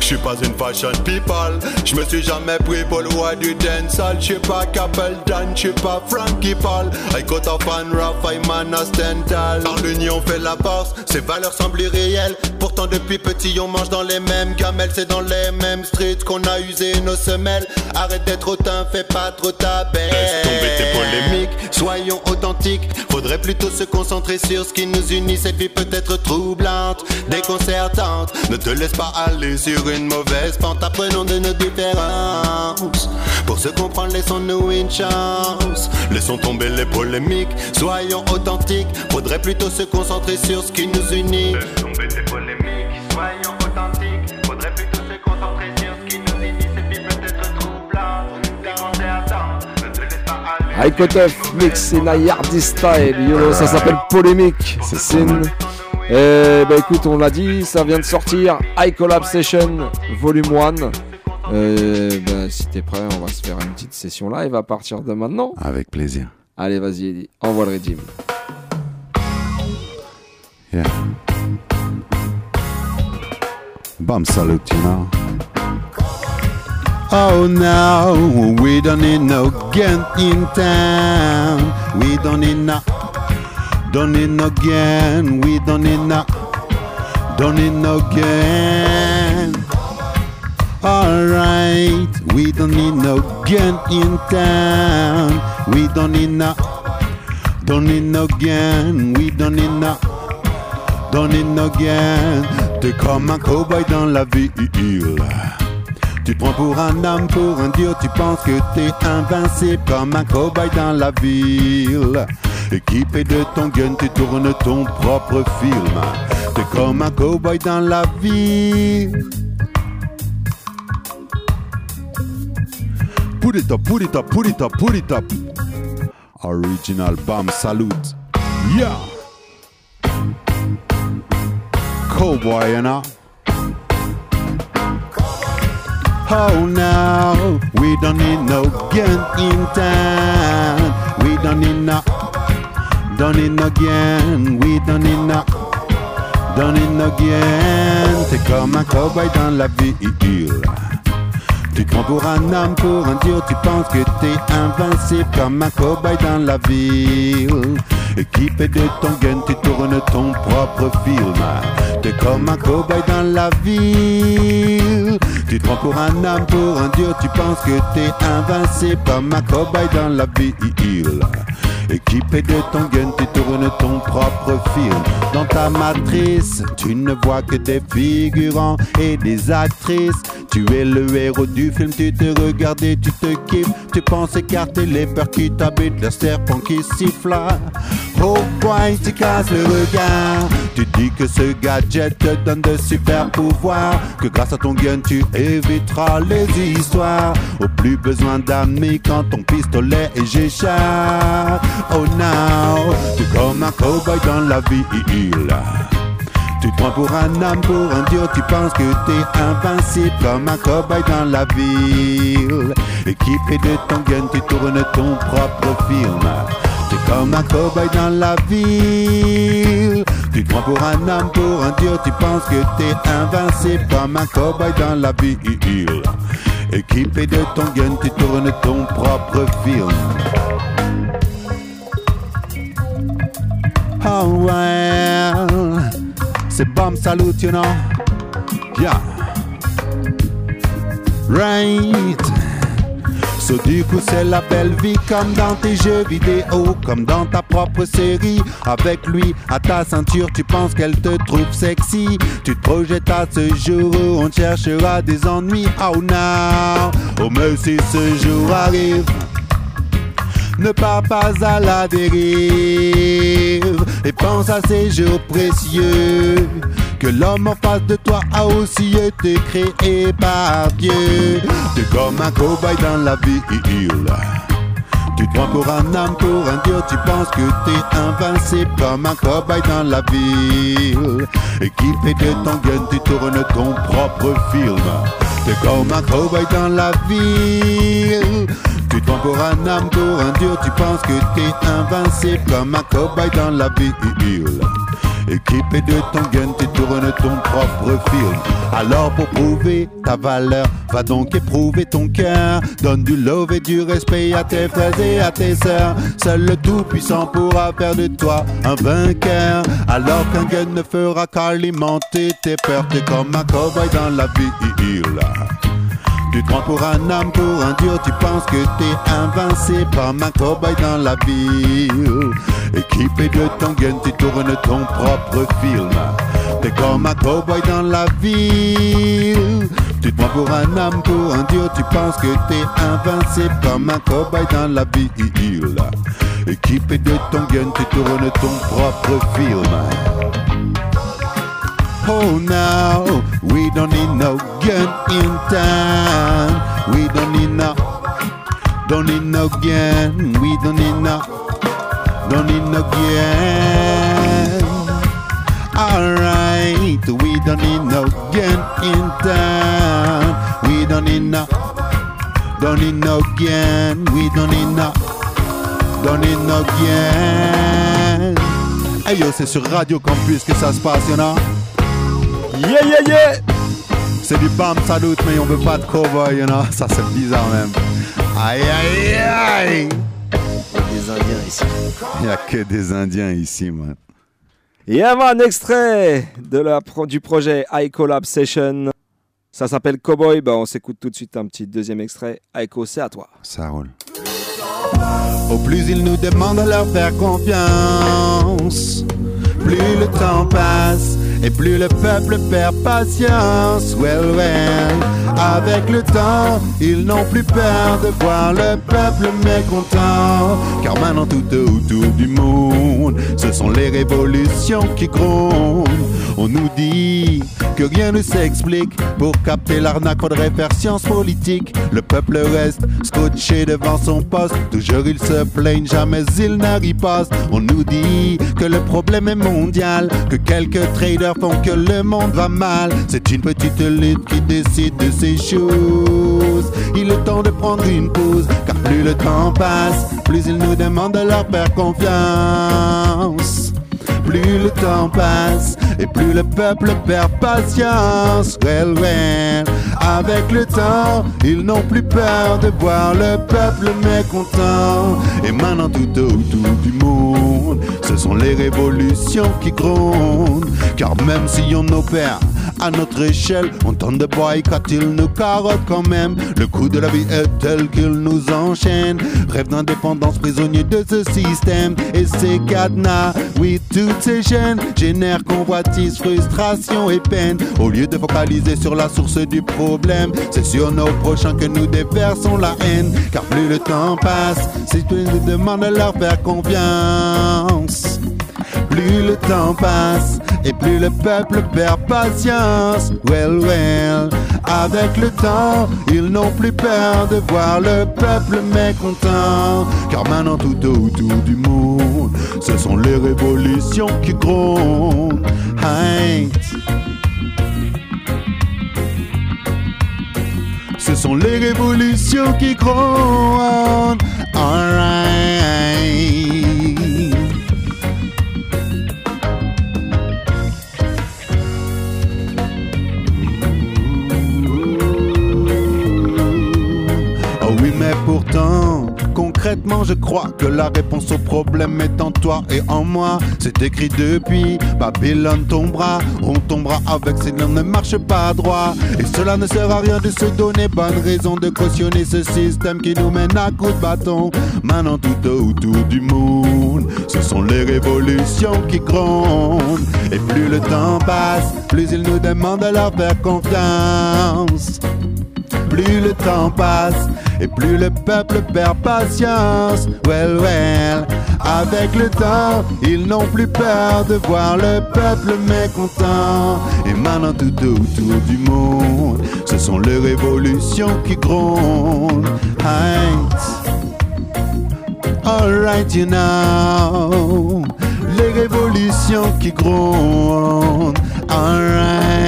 Je suis pas une fashion people, je me suis jamais pris pour le roi du dancehall. Je suis pas Capleton, je suis pas Frankie Paul. I cut off and rough, I man a stand tall. Par l'union fait la force, ces valeurs semblent irréelles. Pourtant depuis petit on mange dans les mêmes gamelles, c'est dans les mêmes streets qu'on a usé nos semelles. Arrête d'être hautain, fais pas trop ta belle. Laisse tomber tes polémiques, soyons authentiques. Faudrait plutôt se concentrer sur ce qui nous unit. Cette vie peut être troublante, déconcertante. Ne te laisse pas aller sur une mauvaise pente. Apprenons de nos différences. Pour se comprendre, laissons-nous une chance. Laissons tomber les polémiques, soyons authentiques. Faudrait plutôt se concentrer sur ce qui nous unit. Laisse tomber tes polémiques, soyons authentiques. Faudrait plutôt se concentrer sur ce qui nous unit. Cette vie peut être troublante, déconcertante. Ne te laisse pas aller. Mix in a Yardy style, yo, ça s'appelle Polémique, c'est Sin. Et bah écoute, on l'a dit, ça vient de sortir, iCollab Session Volume 1. Euh, bah, si t'es prêt, on va se faire une petite session live à partir de maintenant. Avec plaisir. Allez, vas-y, Eddie, envoie le régime. Yeah. Bam salute, you know. Oh no, we don't need no gun in town. We don't need no, no gun. We don't need no gun. Alright, we don't need no in town. We don't need no, don't need no gun. We don't need no, don't need no gun. T'es comme un cowboy dans la ville. Tu prends pour un homme, pour un dieu, tu penses que t'es invincible comme un cowboy dans la ville. Équipé de ton gun, tu tournes ton propre film. T'es comme un cowboy dans la ville. Put it up, put it up, put it up, put it up. Original Bam Salute. Yeah. Cowboy, you know? Oh no, we don't need no gun in town. We don't need no, don't need no gun. We don't need no, don't need no gun. T'es comme un cowboy dans la ville. Tu prends pour un homme, pour un dieu, tu penses que t'es invincible comme un cowboy dans la ville. Équipé de ton gun, tu tournes ton propre film. T'es comme un cowboy dans la ville. Tu te prends pour un homme, pour un dieu, tu penses que t'es invincible comme un cowboy dans la ville. Équipé de ton gun, tu tournes ton propre film. Dans ta matrice, tu ne vois que des figurants et des actrices. Tu es le héros du film, tu te regardes et tu te kiffes. Tu penses écarter les peurs qui t'habitent, le serpent qui siffle. Oh boy, tu casses le regard. Tu dis que ce gadget te donne de super pouvoirs. Que grâce à ton gun, tu éviteras les histoires. Au plus besoin d'amis quand ton pistolet est Géchard. Oh now, tu es comme un cowboy dans la ville. Tu te prends pour un homme, pour un dieu, tu penses que t'es invincible comme un cowboy dans la ville. Équipé de ton gun, tu tournes ton propre film. T'es comme un cowboy dans la ville. Tu te prends pour un homme, pour un dieu, tu penses que t'es invincible comme un cowboy dans la ville. Équipé de ton gun, tu tournes ton propre film. Oh well, c'est bomb salute, you know. Yeah. Right. So du coup c'est la belle vie comme dans tes jeux vidéo, comme dans ta propre série. Avec lui à ta ceinture, tu penses qu'elle te trouve sexy. Tu te projettes à ce jour où on cherchera des ennuis. Oh now, oh mais si ce jour arrive. Ne pars pas à la dérive et pense à ces jours précieux que l'homme en face de toi a aussi été créé par Dieu. T'es comme un cobaye dans la ville. Tu te prends pour un homme, pour un dieu, tu penses que t'es invincible comme un cobaye dans la ville. Équipé de ton gun, tu tournes ton propre film. T'es comme un cowboy dans la ville. Pour un homme, pour un dieu, tu penses que t'es invincible comme un cowboy dans la ville. Équipé de ton gun, tu tournes ton propre film. Alors pour prouver ta valeur, va donc éprouver ton cœur. Donne du love et du respect à tes frères et à tes sœurs. Seul le Tout-Puissant pourra faire de toi un vainqueur. Alors qu'un gun ne fera qu'alimenter tes peurs. T'es comme un cowboy dans la ville. Tu te prends pour un homme, pour un dieu, tu penses que t'es invincible comme un cowboy dans la ville. Équipé de ton gun, tu tournes ton propre film. T'es comme un cowboy dans la ville. Tu te prends pour un homme, pour un dieu, tu penses que t'es invincible comme un cowboy dans la ville. Équipé de ton gun, tu tournes ton propre film. Oh now, we don't need no gun in town. We don't need no, don't need no gun. We don't need no, don't need no gun. Alright, we don't need no gun in town. We don't need no, don't need no gun. We don't need no, don't need no gun. Hey c'est sur Radio Campus que ça se passe, y'en a? Yeah, yeah, yeah! C'est du bam salut, mais on veut pas de cowboy, you know? Ça c'est bizarre même. Aïe aïe aïe! Des Indiens ici. Il y a que des Indiens ici, man. Yeah man, extrait de la pro- du projet iCollab Session. Ça s'appelle Cowboy. Bah, on s'écoute tout de suite un petit deuxième extrait. Ico, c'est à toi. Ça roule. Au plus ils nous demandent de leur faire confiance, plus le temps passe et plus le peuple perd patience. Well, well, avec le temps, ils n'ont plus peur de voir le peuple mécontent. Car maintenant tout autour du monde, ce sont les révolutions qui grondent. On nous dit que rien ne s'explique. Pour capter l'arnaque, faudrait faire science politique. Le peuple reste scotché devant son poste. Toujours il se plaignent, jamais il n'arrive pas. On nous dit que le problème est mondial, que quelques traders font que le monde va mal. C'est une petite élite qui décide de ces choses. Il est temps de prendre une pause, car plus le temps passe, plus ils nous demandent de leur faire confiance. Plus le temps passe et plus le peuple perd patience. Well, well, avec le temps, ils n'ont plus peur de voir le peuple mécontent. Et maintenant tout autour du monde, ce sont les révolutions qui grondent. Car même si on opère à notre échelle. On tente de boy quand il nous carotte quand même. Le coût de la vie est tel qu'il nous enchaîne. Rêve d'indépendance, prisonnier de ce système. Et ces cadenas, oui, toutes ces chaînes génèrent convoitise, frustration et peine. Au lieu de focaliser sur la source du problème, c'est sur nos prochains que nous déversons la haine. Car plus le temps passe, plus nous demandent de leur faire confiance. Plus le temps passe et plus le peuple perd patience. Well, well, avec le temps, ils n'ont plus peur de voir le peuple mécontent. Car maintenant tout autour du monde, ce sont les révolutions qui grondent. Ce sont les révolutions qui grondent. Je crois que la réponse au problème est en toi et en moi. C'est écrit depuis Babylone tombera, on tombera avec si l'on ne marche pas droit. Et cela ne sert à rien de se donner bonne raison de cautionner ce système qui nous mène à coups de bâton. Maintenant, tout autour du monde, ce sont les révolutions qui grondent. Et plus le temps passe, plus ils nous demandent de leur faire confiance. Plus le temps passe et plus le peuple perd patience. Well, well, avec le temps, ils n'ont plus peur de voir le peuple mécontent. Et maintenant tout autour du monde, ce sont les révolutions qui grondent. Right. Alright, you know, les révolutions qui grondent. Alright,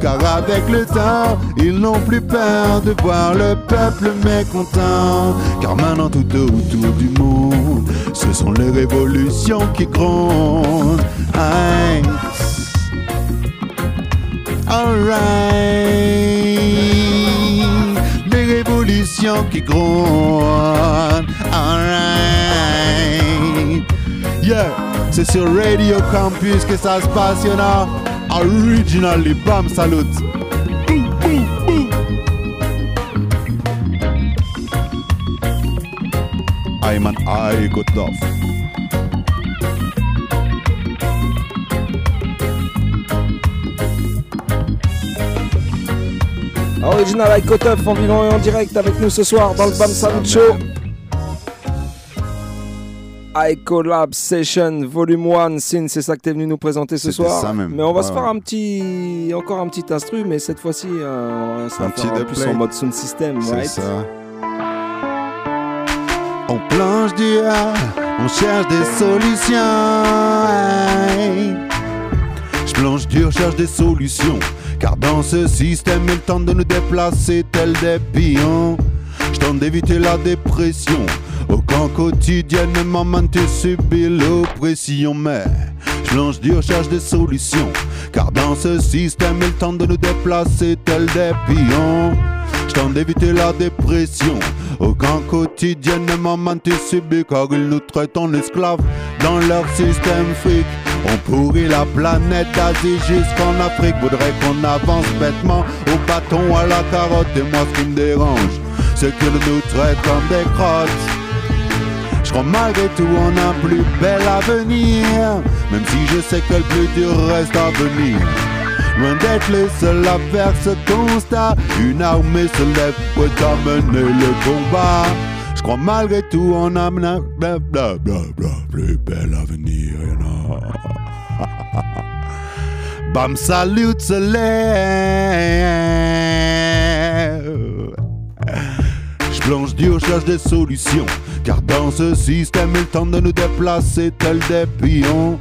car avec le temps, ils n'ont plus peur de voir le peuple mécontent. Car maintenant tout autour du monde, ce sont les révolutions qui grondent. Aïe. Alright, les révolutions qui grondent. Alright, yeah, c'est sur Radio Campus que ça se passe, you know. Originally, bam, salut. I'm an I got off. Original Ike Otof en vivant et en direct avec nous ce soir dans le Bam Salut Show. iCollab Session Volume 1 Sin, c'est ça que t'es venu nous présenter ce soir. ça même. Mais on va Ouais, se faire ouais. un petit, encore un petit instru, mais cette fois-ci, euh, ça Un va petit faire plus en mode sound system, right? ça. On planche d'IA, on cherche des solutions. Je plonge dur, cherche des solutions. Car dans ce système, il tente de nous déplacer tel des pions. Je tente d'éviter la dépression. Au camp quotidiennement, tu subis l'oppression. Mais je plonge dur, cherche des solutions. Car dans ce système, il tente de nous déplacer tel des pions. Je tente d'éviter la dépression. Au camp quotidiennement, tu subis car ils nous traitent en esclaves dans leur système fric. On pourrit la planète d'Asie jusqu'en Afrique. Voudrait qu'on avance bêtement au bâton à la carotte. Et moi, ce qui me dérange, c'est qu'ils nous traitent comme des crottes. Je crois malgré tout a un plus bel avenir. Même si je sais que le plus dur reste à venir. Loin d'être le seul à faire ce constat. Une armée se lève pour amener le combat. Je crois malgré tout a un plus bel avenir. Bam salut lève plonge dur, cherche des solutions. Car dans ce système, il tente de nous déplacer tel des pions.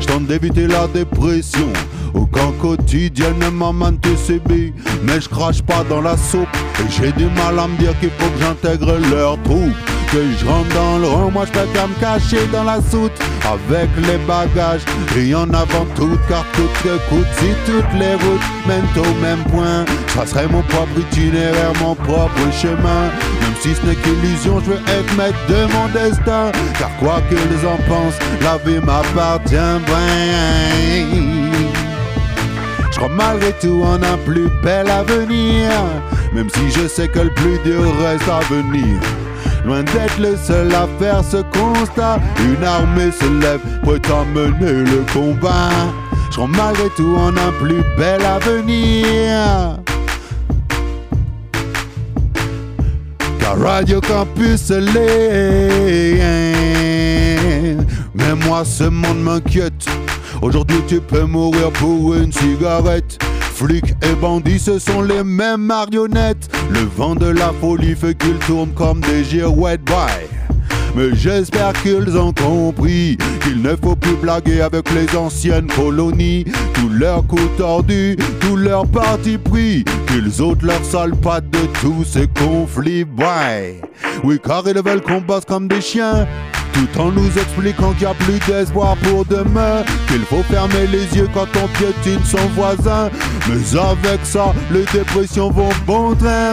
Je tente d'éviter la dépression. Au camp quotidiennement, tu subis. Mais je crache pas dans la soupe. Et j'ai du mal à me dire qu'il faut que j'intègre leur troupe. Que je rentre dans le rang, moi je peux qu'à me cacher dans la soute. Avec les bagages, et en avant tout, car tout que coûte. Si toutes les routes mènent au même point, je mon propre itinéraire, mon propre chemin. Même si ce n'est qu'illusion, je veux être maître de mon destin. Car quoi qu'ils en pensent, la vie m'appartient. Je crois malgré tout en un plus bel avenir. Même si je sais que le plus dur reste à venir. Loin d'être le seul à faire ce constat, une armée se lève pour t'emmener le combat. Je crois malgré tout en un plus bel avenir. Car Radio Campus l'est. Mais moi, ce monde m'inquiète. Aujourd'hui, tu peux mourir pour une cigarette. Flics et bandits, ce sont les mêmes marionnettes. Le vent de la folie fait qu'ils tournent comme des girouettes. Bye. Mais j'espère qu'ils ont compris qu'il ne faut plus blaguer avec les anciennes colonies. Tous leurs coups tordus, tous leurs partis pris, qu'ils ôtent leurs sales pattes de tous ces conflits. Bye. Oui, car ils veulent qu'on bosse comme des chiens. Tout en nous expliquant qu'il n'y a plus d'espoir pour demain Qu'il faut fermer les yeux quand on piétine son voisin. Mais avec ça, les dépressions vont bon train.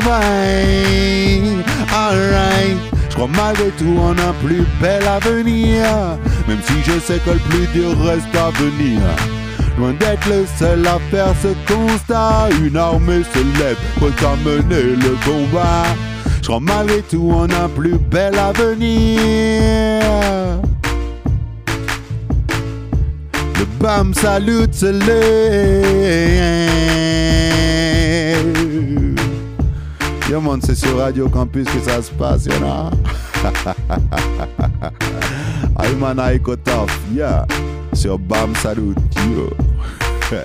Alright. Je crois malgré tout en un plus bel avenir Même si je sais que le plus dur reste à venir. Loin d'être le seul à faire ce constat Une armée se lève pour t'amener le combat crois malgré tout on a plus bel avenir. Le BAM salute se lève. Yo man, c'est sur Radio Campus que ça se passe, you know. I'm an Iko Tough, yeah. Sur BAM salute, yo.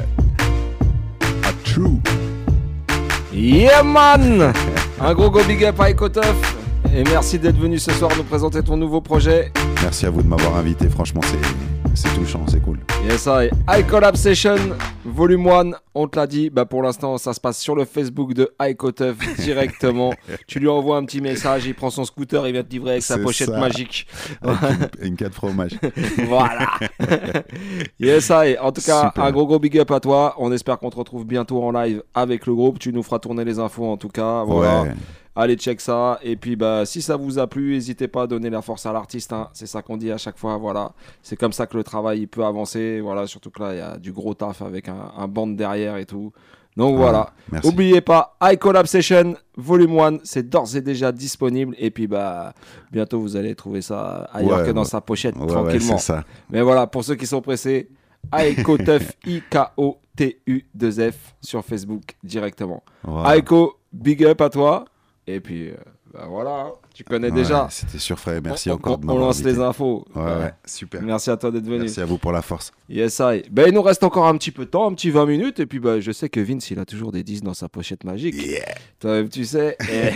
A true. Yeah Un gros go big up à Ecotuf et merci d'être venu ce soir nous présenter ton nouveau projet. Merci à vous de m'avoir invité, franchement c'est, c'est touchant, c'est cool. Yes, I. iCollab Session, volume 1, on te l'a dit, bah pour l'instant ça se passe sur le Facebook de Icotuf directement. tu lui envoies un petit message, il prend son scooter, il vient te livrer avec sa pochette ça. magique. Avec une, une carte fromage. voilà. yes, I. En tout cas, Super. un gros gros big up à toi. On espère qu'on te retrouve bientôt en live avec le groupe. Tu nous feras tourner les infos en tout cas. Voilà. Ouais. Allez check ça et puis bah si ça vous a plu n'hésitez pas à donner la force à l'artiste hein. c'est ça qu'on dit à chaque fois voilà c'est comme ça que le travail il peut avancer voilà surtout que là il y a du gros taf avec un, un band derrière et tout donc Ah, voilà merci. oubliez pas iCollab Session volume 1 c'est d'ores et déjà disponible et puis bah bientôt vous allez trouver ça ailleurs Ouais, que dans ouais. sa pochette Ouais, tranquillement ça. mais voilà pour ceux qui sont pressés iCotuf I-K-O-T-U-2-F sur Facebook directement. Aiko big up à toi et puis euh, bah voilà tu connais Ouais, déjà C'était surfait, merci on, encore on- de on lance invité. les infos Ouais, Ouais. ouais, super. merci à toi d'être venu Merci à vous pour la force. Yes, I. Ben, il nous reste encore un petit peu de temps, un petit 20 minutes. Et puis, ben, je sais que Vince, il a toujours des 10 dans sa pochette magique. Toi, tu sais. Et,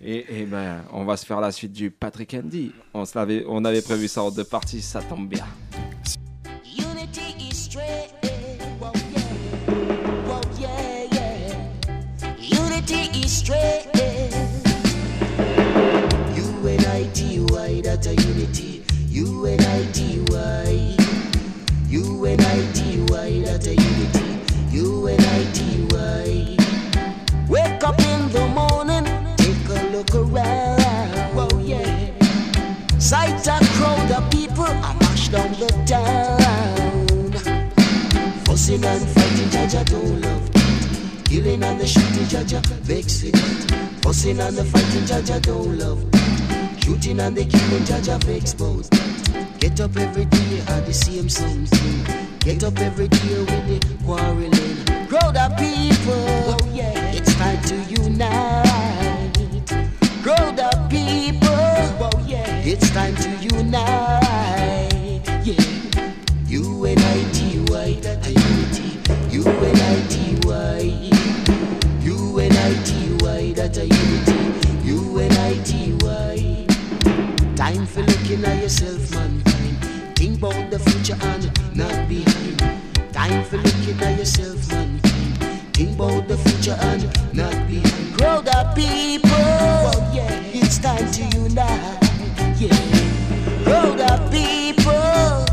et, et ben, on va se faire la suite du Patrick Andy. On, se l'avait- on avait prévu ça en deux parties, ça tombe bien. Unity is. Whoa, yeah. Whoa, yeah, yeah. Unity is strength. U-N-I-T-Y, that's a unity? U-N-I-T-Y. U-N-I-T-Y, that's a unity? U-N-I-T-Y. Wake up in the morning, take a look around. Whoa, yeah. Sight a crowd of people, I mash down the town. Fussing and fighting, Jaja don't love that. Killing and the shooting, Jaja vex with that. Fussing and the fighting, Jaja don't love that. Shooting and the killing, Jaja vex both. Get up every day and the same something. Get up every day with the quarreling. Crowd of people, oh yeah, it's time to unite. Crowd of people, oh yeah, it's time to unite. Yeah, U-N-I-T-Y, a unity. U-N-I-T-Y, U-N-I-T-Y, a unity. U-N-I-T-Y. Time for looking at yourself, mankind. Think about the future and not behind. Time for looking at yourself, mankind. Think about the future and not behind. Crowd of people, oh yeah, it's time to unite. Yeah, crowd of people,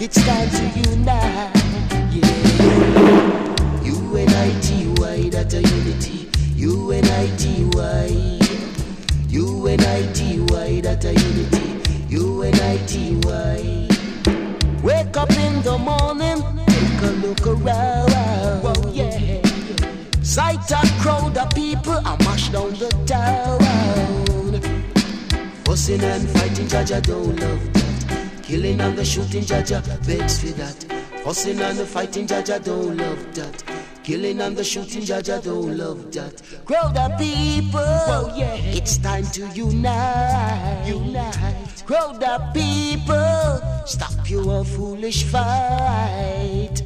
it's time to unite. Yeah, U-N-I-T-Y, that's a unity. U-N-I-T-Y. U-N-I-T-Y, that's a unity. U-N-I-T-Y. Wake up in the morning, take a look around. Whoa, yeah. Sight a crowd of people, I mash down the town. Fussing and fighting, Jaja don't love that. Killing and the shooting, Jaja begs for that. Fussing and the fighting, Jaja don't love that. Killing and the shooting, Jaja don't love that. Crowd of people, yeah. it's time to unite. Unite. Crowd of people, stop your foolish fight.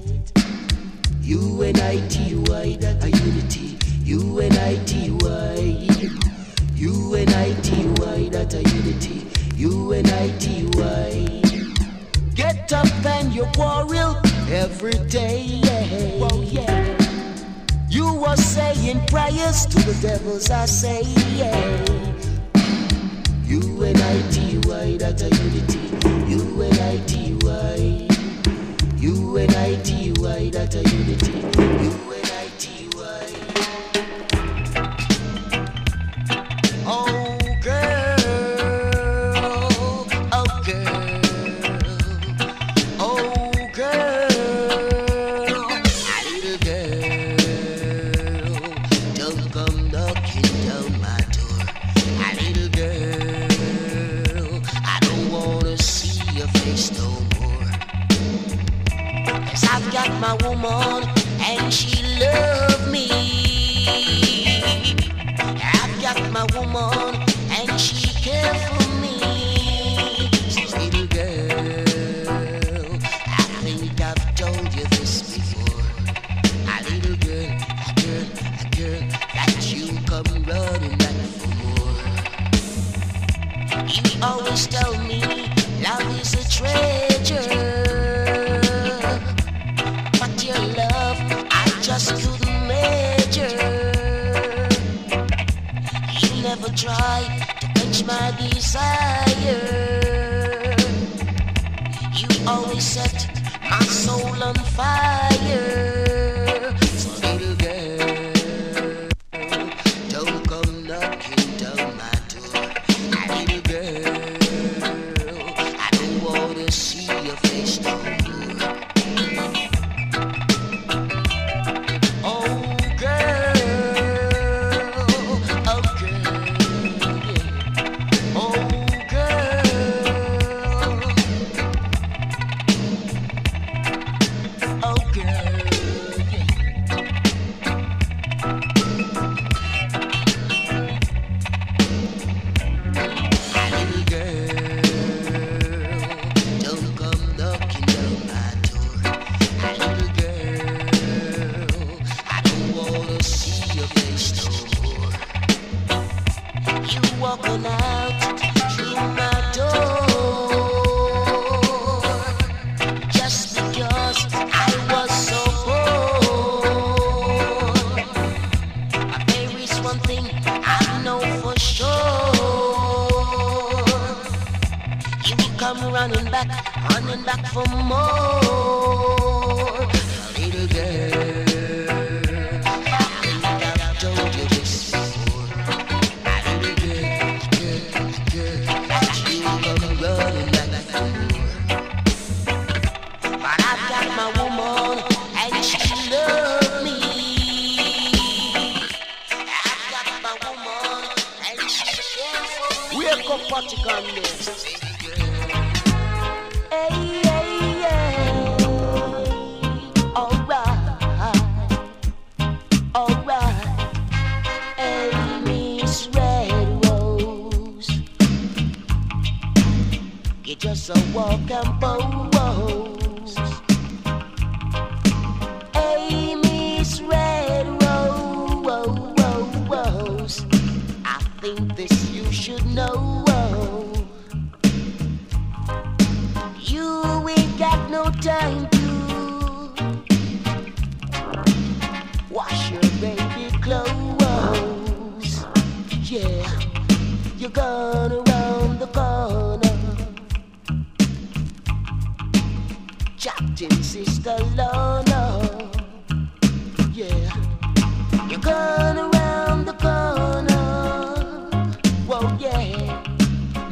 U-N-I-T-Y, that a unity. U-N-I-T-Y. U-N-I-T-Y, that a unity. U-N-I-T-Y. Get up and you quarrel every day. Well, yeah. You were saying prayers to the devils, I say, yeah. U-N-I-T-Y, that a unity. U-N-I-T-Y. U-N-I-T-Y, that a unity. U-N-I-T-Y. You always set my soul on fire.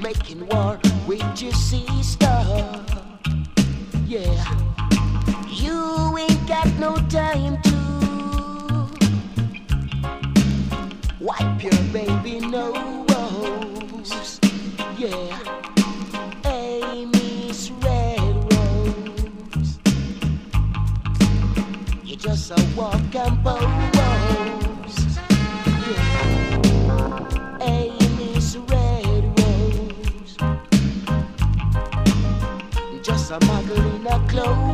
Making war with your sister. Yeah, you ain't got no time to Wipe your baby nose. Yeah. Amy's red rose. You just a walk and pose. A model in a clothes.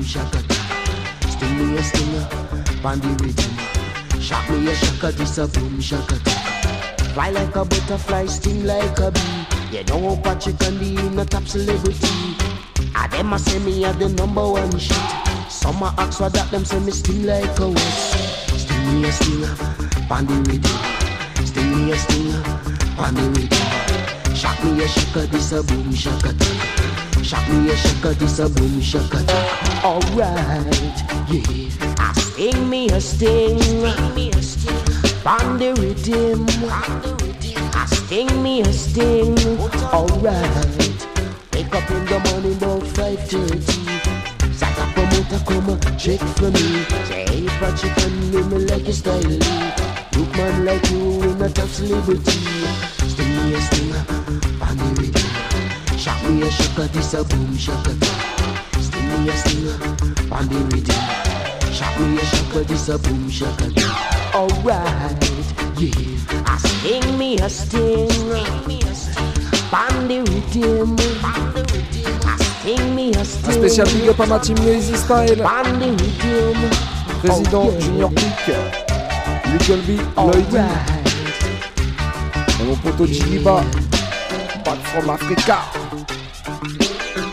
Boom shaka. Sting me a sting, Pon the rhythm. Shock me a shaka, this a boom shaka. Fly like a butterfly, sting like a bee. You know Patrick and the in a top celebrity. I them a say me a the number one shit. Some a ask for that them say me sting like a horse. Sting me a stinger, pan the rhythm. Sting me a stinger, pan the rhythm. Shock me a shaka, this a boom shaka. Shock me a shaka, this a boom shaka. Alright, yeah. I sting me a sting, pan the rhythm. I sting me a sting, alright. Wake up in the morning about 5.30 Santa promoter come check for me Say hey Patrick and me, me like your style Look man like you in a top celebrity Sting me a stinger, me a shaka, this a boom shaka Sting me a stinger, pan the rhythm Shock me a shaka, this a boom shaka Alright, yeah I sting me a sting Pan the rhythm I sting me a Un spécial big up à ma team Lazy Style. Rhythm Président Oh, yeah. Junior Peak. Little B, Lloyd. Et mon poteau. Back from Africa.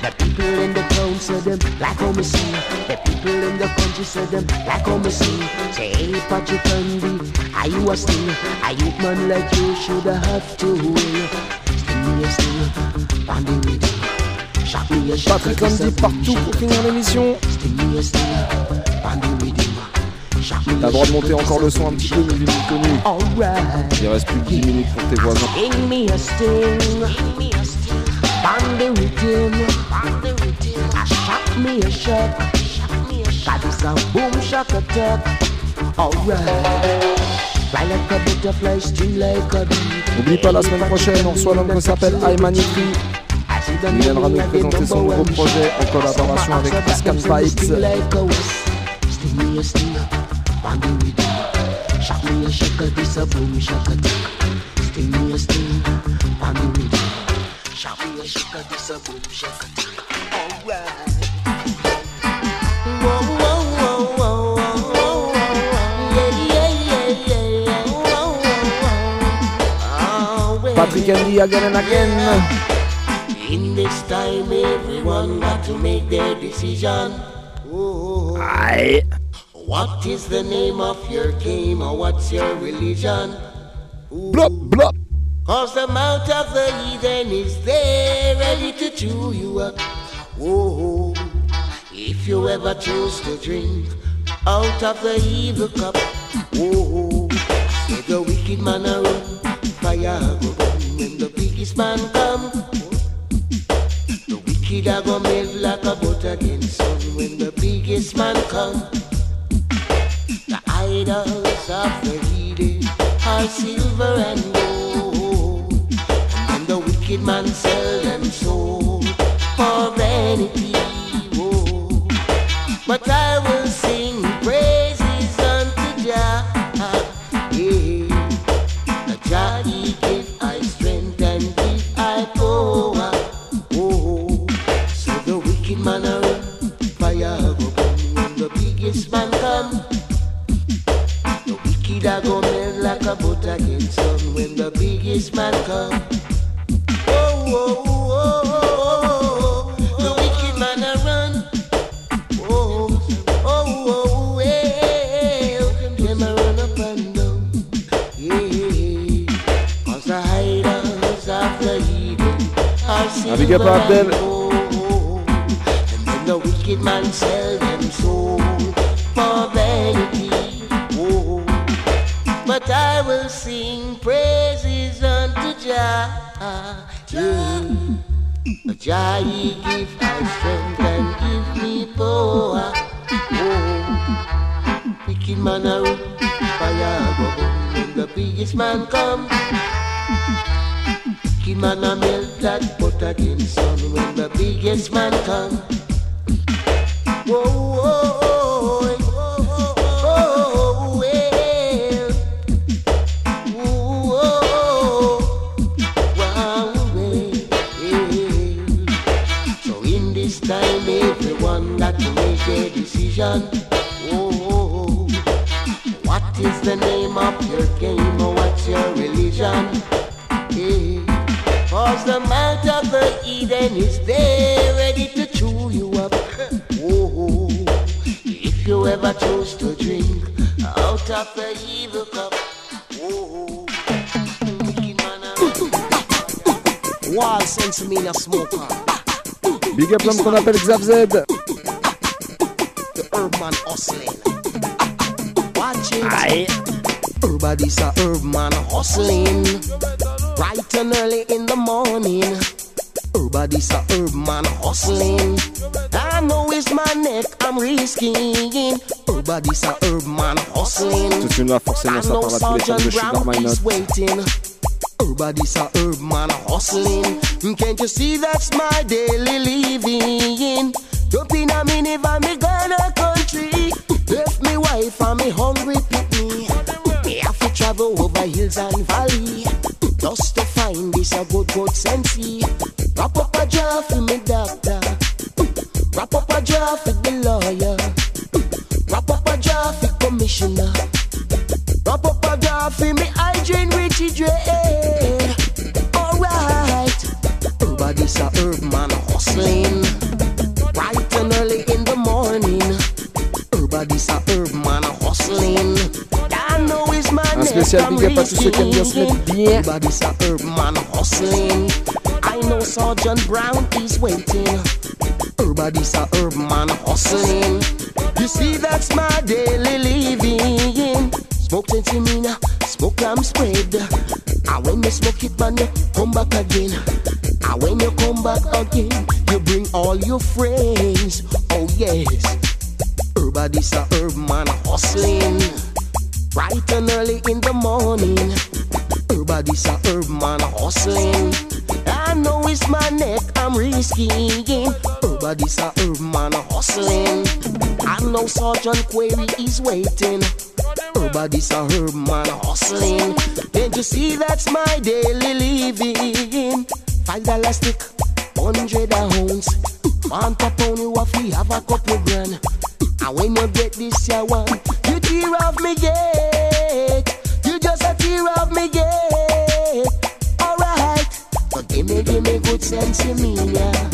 The people in the town say them like how me sing. The people in the country say them like how me sing. Say, hey, Patrick Andy, are you a sting? A youth man like you should have to. Sting me a sting, pan the shot. Patrick Andy partout pour finir l'émission. T'as le droit de monter encore le son un petit peu, mais le connu. Il reste plus de 10 minutes pour tes voisins. I me a a boom shock attack. Alright. Bee. N'oublie pas, la semaine prochaine, on reçoit l'homme qui s'appelle Aymanitri. Il viendra nous présenter son nouveau projet en collaboration avec Scan Vibes. Me a this a boom. Sting me a sting, me shock, this a boom shock attack. Alright. Whoa, whoa, whoa, whoa, whoa, whoa, whoa. Yeah, yeah, yeah, yeah. Whoa, whoa, whoa. Oh, well. Patrick Andy again and again. In this time, everyone got to make their decision. Oh, Aïe. What is the name of your game or what's your religion? Blop, blop. Cause the mouth of the heathen is there ready to chew you up. Whoa, if you ever choose to drink out of the evil cup, oh, whoa, say the wicked man a run, fire go burn when the biggest man come. The wicked a go melt like a butter against sun when the biggest man come. The idols of the heathen are silver and gold, wicked man sell them soul for vanity. Oh. But I will sing praises unto Jah. Yeah. The Jah he give I strength and give I power. Oh. So the wicked man a fire go burn when the biggest man come. The wicked a go melt like a butter against sun when the biggest man come. Are Un up à Abdel. and then the wicked man sell them soul for vanity. Oh, but I will sing praises unto Jah. Yeah. Jah he give I strength and give me power. Oh, wicked man a run, fire go burn when the biggest man come. Big up l'homme qu'on appelle Xav Z. The herb man hustling. Watch it. Everybody's a herb man hustling. Bright and early in the morning. Everybody's a herb man hustling. I know it's my neck I'm risking. Everybody's a herb man hustling. Tout de suite là, forcément, ça parle à tous les fans de Sugar My Nut. waiting. Everybody's a herb man hustling. Can't you see that's my daily living? Jump in a minivan, me gonna country. Left me wife and me hungry pick me. Me have to travel over hills and valley. Just to find this a good good sensei. Wrap up a jar for me doctor. Wrap up a jar for the lawyer. Wrap up a jar for commissioner. Wrap up a jar for me hygiene Richie Dre. Hustling. Bright and early in the morning. Everybody's a herb man hustling. I know it's my Un spécial big up à tous ceux qui aiment bien se mettre bien. Everybody's a herb man hustling. I know Sergeant Brown is waiting. Everybody's a herb man hustling. You see, that's my daily living. Smoke sensimina, smoke lamb spread. And when you smoke it, man, you come back again. And when you come back again, all your friends. Oh yes, everybody's a herb man hustling. Bright and early in the morning. Everybody's a herb man hustling. I know it's my neck I'm risking. Everybody's a herb man hustling. I know Sergeant Query is waiting. Everybody's a herb man hustling. Can't you see that's my daily living? Five dollar stick, hundred a ounce. Want a pony waffy, have a couple grand. And when you get this ya one, you tear off me gate. You just a tear off me gate. Alright, so give me, give me good sense in me, yeah.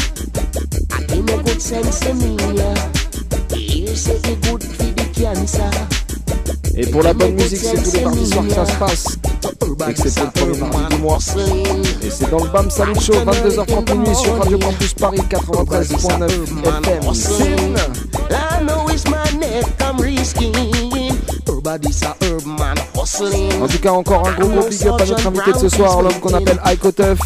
I give me good sense in me, yeah. Here say the good for the dancer. Et pour la bonne musique, c'est tous les mardis soirs que ça se passe. Excepté le premier mois. Et c'est dans le BAM Salut Show, 22h30 minuit sur Radio Campus Paris 93.9 FM. Everybody's a herb man hustling. En tout cas, encore un gros gros big up à notre invité de ce soir, l'homme qu'on appelle Iko Tuff.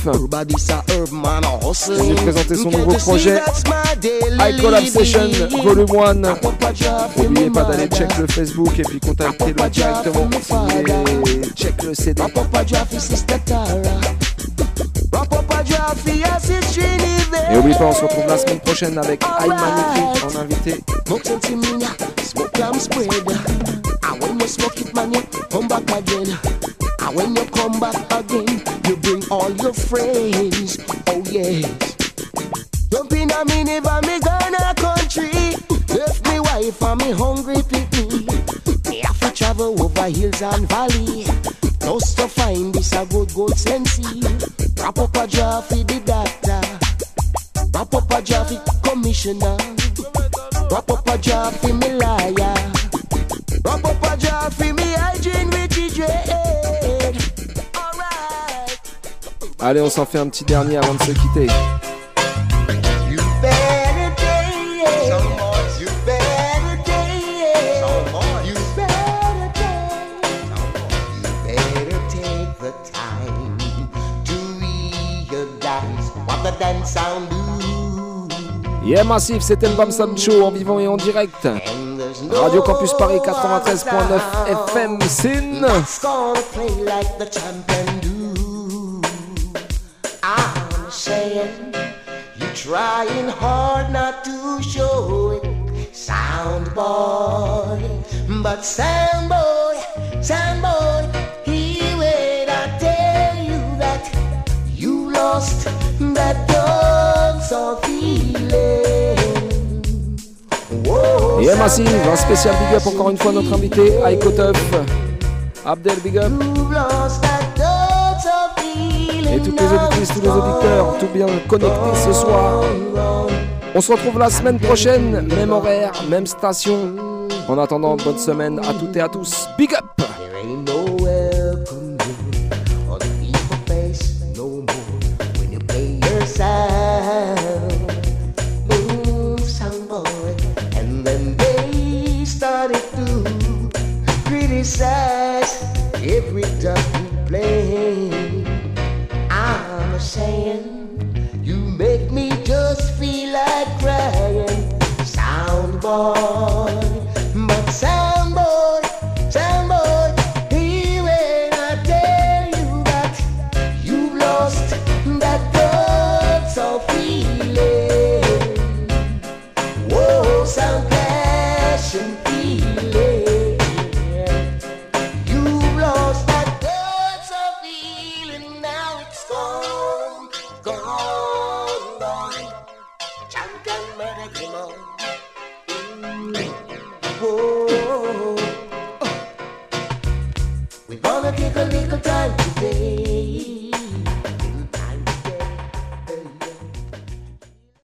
Hustling. nous présenter son nouveau projet, that's my daily Iko Lab Session? Volume 1. Papa Jah for N'oubliez pas d'aller check le Facebook et puis contactez-le directement voulez check le CD. Et n'oubliez pas, on se retrouve la semaine prochaine avec I Magnifique en invité. You smoke it, man, you come back again. And when you come back again, you bring all your friends. Oh yes. Jump in a minivan, me Ghana country. Left me wife and me hungry picnic. Me have to travel over hills and valley. Just to find this a good, good sensei. Wrap up a jar for the doctor. Wrap up a jar for commissioner. Wrap up a jar for me liar. Wrap up a jar for me hygiene Richie Dread. Allez, on s'en fait un petit dernier avant de se quitter. Yeah Massif, c'était le Bam Sam Show en vivant et en direct. Radio Campus Paris 93.9 FM Sin. You're trying hard not to show it, sound boy. But sound boy, sound boy, here when I tell you that you lost Yeah Massive, un spécial big up encore une fois notre invité, Aiko. Abdel Big Up. Et toutes les auditrices, tous les auditeurs, tout bien connectés ce soir. On se retrouve la semaine prochaine, même horaire, même station. En attendant, bonne semaine à toutes et à tous. Big up sound